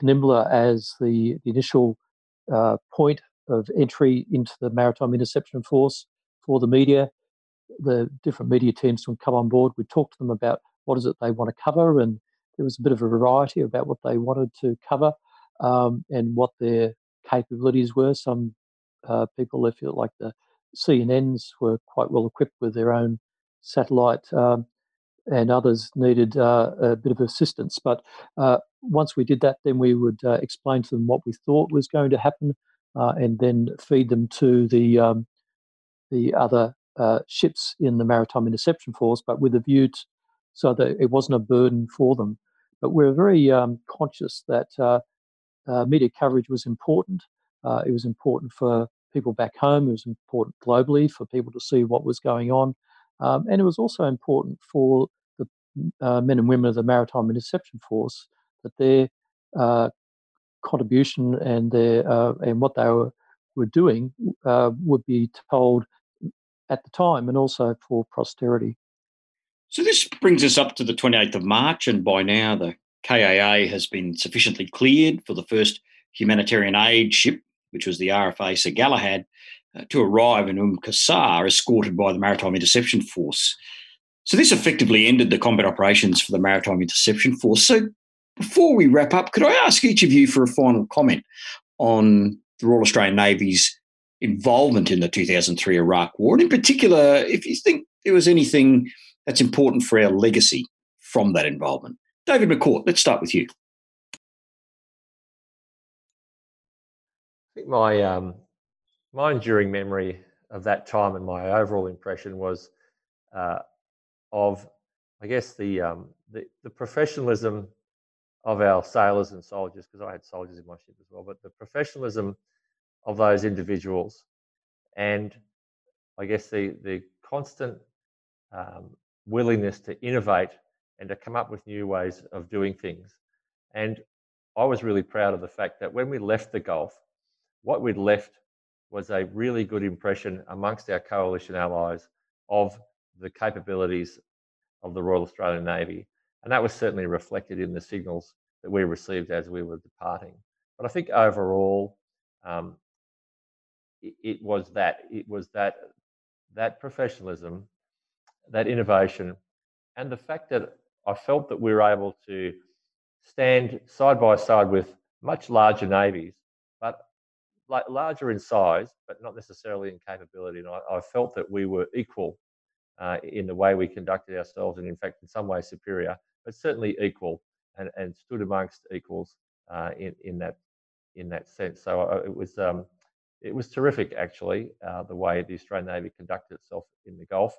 Kanimbla as the, the initial point of entry into the Maritime Interception Force for the media the different media teams would come on board. We'd talk to them about what is it they want to cover, and there was a bit of a variety about what they wanted to cover um, and what their capabilities were. Some uh, people, they feel like the CNNs were quite well equipped with their own satellite, um, and others needed uh, a bit of assistance. But uh, once we did that, then we would uh, explain to them what we thought was going to happen, uh, and then feed them to the um, the other uh, ships in the Maritime Interception Force, but with a view so that it wasn't a burden for them. But we're very um, conscious that uh, uh, media coverage was important. Uh, it was important for people back home. It was important globally for people to see what was going on. Um, and it was also important for the uh, men and women of the Maritime Interception Force that their uh, contribution and their and what they were, were doing would be told at the time and also for posterity. So this brings us up to the 28th of March, and by now the KAA has been sufficiently cleared for the first humanitarian aid ship, which was the RFA Sir Galahad, uh, to arrive in Umm Qasr, escorted by the Maritime Interception Force. So this effectively ended the combat operations for the Maritime Interception Force. So before we wrap up, could I ask each of you for a final comment on the Royal Australian Navy's involvement in the 2003 Iraq War, and in particular, if you think there was anything that's important for our legacy from that involvement. David McCourt, let's start with you. I think my um, my enduring memory of that time and my overall impression was uh, of, I guess, the, um, the, the professionalism of our sailors and soldiers, because I had soldiers in my ship as well, but the professionalism of those individuals and I guess the, the constant um, willingness to innovate and to come up with new ways of doing things. And I was really proud of the fact that when we left the Gulf, what we'd left was a really good impression amongst our coalition allies of the capabilities of the Royal Australian Navy. And that was certainly reflected in the signals that we received as we were departing. But I think overall, um, it was that it was that that professionalism, that innovation, and the fact that I felt that we were able to stand side by side with much larger navies, but like larger in size, but not necessarily in capability. And I, I felt that we were equal uh, in the way we conducted ourselves, and in fact, in some ways superior, but certainly equal, and, and stood amongst equals uh, in in that in that sense. So uh, it was um, it was terrific, actually, uh, the way the Australian Navy conducted itself in the Gulf.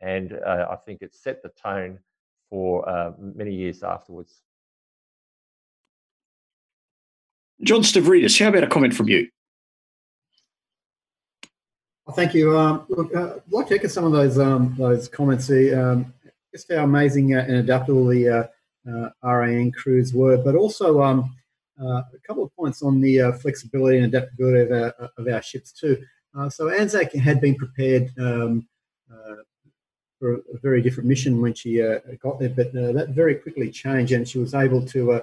And uh, I think it set the tone for uh, many years afterwards. John Stavridis, how about a comment from you? Well, thank you. Um, look, uh, I'd like to echo some of those um, those comments. Um, just how amazing uh, and adaptable the uh, uh RAN crews were, but also um, uh, a couple of points on the uh, flexibility and adaptability of our, of our ships too. Uh, so Anzac had been prepared um, for a very different mission when she got there, but that very quickly changed and she was able to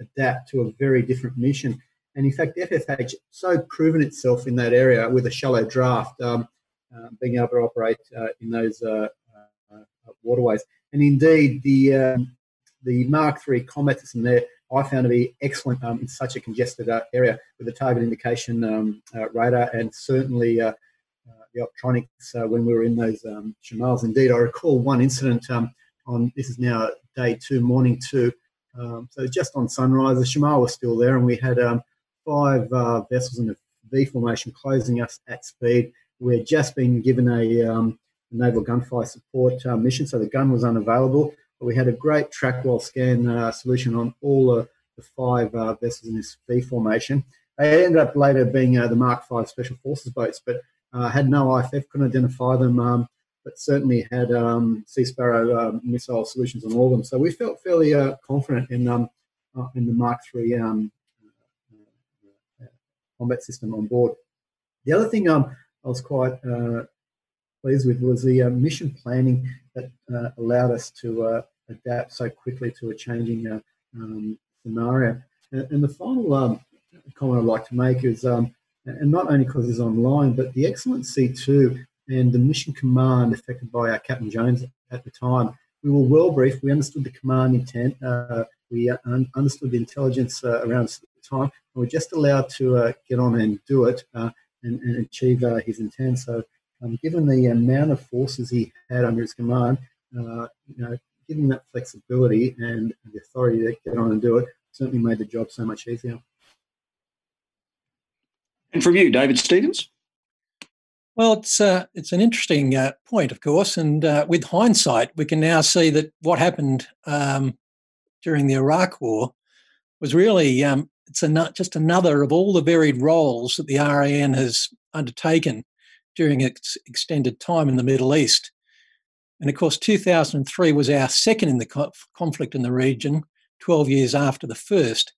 adapt to a very different mission. And in fact, FFH so proven itself in that area with a shallow draft, um, uh, being able to operate uh, in those uh, waterways. And indeed, the um, the Mark III combat system there I found to be excellent um, in such a congested uh, area with a target indication um, uh, radar and certainly uh, uh the optronics uh, when we were in those um. Indeed, I recall one incident um, on this is now day two, morning two. Um, so just on sunrise, the Shamal was still there, and we had um, five uh, vessels in a V formation closing us at speed. We had just been given a naval gunfire support mission, so the gun was unavailable But we had a great track while scan uh, solution on all the, the five uh, vessels in this V formation. They ended up later being uh, the Mark V Special Forces boats, but uh, had no IFF, couldn't identify them, um, but certainly had um, Sea Sparrow uh, missile solutions on all of them. So we felt fairly uh, confident in um, uh, in the Mark III um, uh, combat system on board. The other thing um, I was quite pleased with was the mission planning that allowed us to adapt so quickly to a changing um, scenario. And, and, the final um, comment I'd like to make is, um, and not only because it's online, but the excellent C2 and the mission command affected by our Captain Jones at the time. We were well briefed. We understood the command intent. Uh, we uh, un- understood the intelligence uh, around us at the time. And we're just allowed to uh, get on and do it uh, and, and, achieve uh, his intent. So, um, given the amount of forces he had under his command, you know, giving that flexibility and the authority to get on and do it certainly made the job so much easier. And from you, David Stevens? Well, it's uh, it's an interesting uh, point, of course, and uh, with hindsight, we can now see that what happened um, during the Iraq War was really um, it's a, just another of all the varied roles that the RAN has undertaken during its extended time in the Middle East. And of course, 2003 was our second in the conflict in the region, 12 years after the first.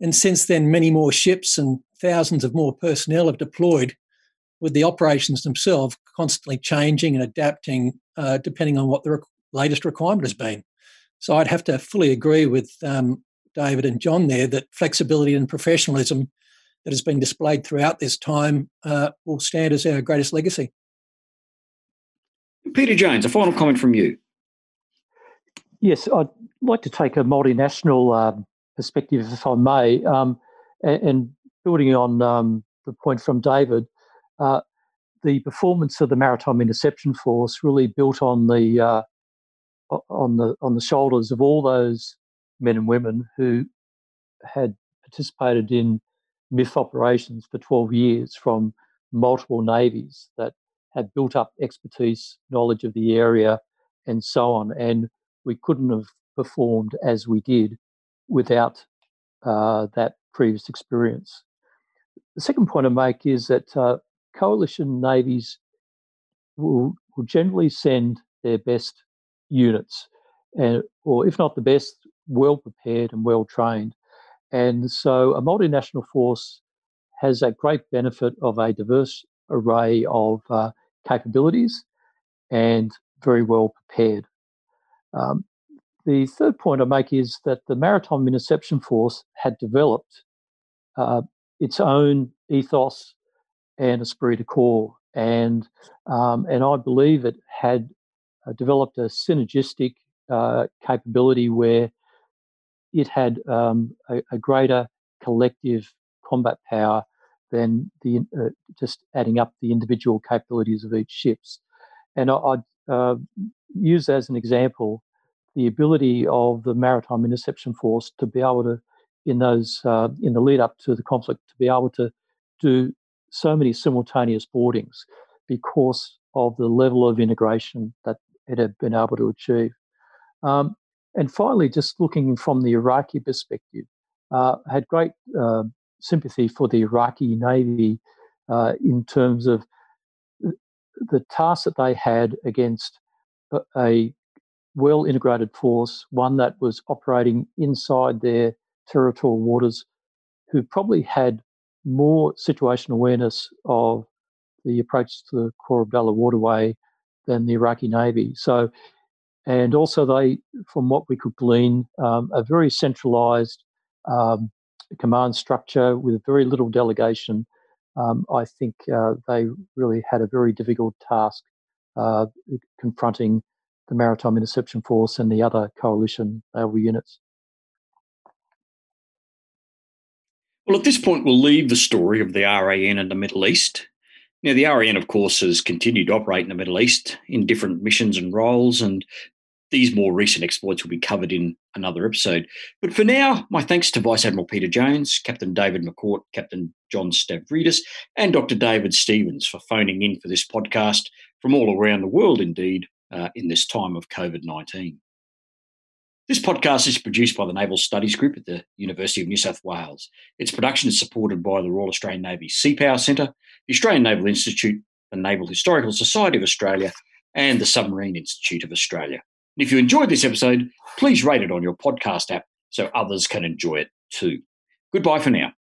And since then, many more ships and thousands of more personnel have deployed, with the operations themselves constantly changing and adapting uh, depending on what the latest requirement has been. So I'd have to fully agree with um, David and John there that flexibility and professionalism that has been displayed throughout this time uh, will stand as our greatest legacy. Peter Jones, a final comment from you. Yes, I'd like to take a multinational um, perspective, if I may, um, and, and, building on um, the point from David, uh, the performance of the Maritime Interception Force really built on the uh, on the on the shoulders of all those men and women who had participated in MIF operations for 12 years from multiple navies that had built up expertise, knowledge of the area, and so on. And we couldn't have performed as we did without uh, that previous experience. The second point I make is that uh, coalition navies will, will generally send their best units, and, or if not the best, well prepared and well trained. And so a multinational force has a great benefit of a diverse array of uh, capabilities and very well prepared. Um, the third point I make is that the Maritime Interception Force had developed uh, its own ethos and esprit de corps, and um, and I believe it had uh, developed a synergistic uh, capability where it had um, a, a, greater collective combat power than the uh, just adding up the individual capabilities of each ships. And I, would uh, use as an example the ability of the Maritime Interception Force to be able to, in those uh, in the lead up to the conflict, to be able to do so many simultaneous boardings because of the level of integration that it had been able to achieve. Um, and finally, just looking from the Iraqi perspective, uh, had great uh, sympathy for the Iraqi Navy uh, in terms of the task that they had against a well integrated force, one that was operating inside their territorial waters, who probably had more situational awareness of the approach to the Abdullah waterway than the Iraqi Navy. So, and also they, from what we could glean, um, a very centralized um, command structure with very little delegation, um, I think uh, they really had a very difficult task uh, confronting the Maritime Interception Force and the other coalition uh, naval units. Well, at this point, we'll leave the story of the RAN in the Middle East. Now, the RAN, of course, has continued to operate in the Middle East in different missions and roles, and these more recent exploits will be covered in another episode. But for now, my thanks to Vice Admiral Peter Jones, Captain David McCourt, Captain John Stavridis, and Dr. David Stevens for phoning in for this podcast from all around the world, indeed, uh, in this time of COVID 19. This podcast is produced by the Naval Studies Group at the University of New South Wales. Its production is supported by the Royal Australian Navy Sea Power Centre, the Australian Naval Institute, the Naval Historical Society of Australia, and the Submarine Institute of Australia. And if you enjoyed this episode, please rate it on your podcast app so others can enjoy it too. Goodbye for now.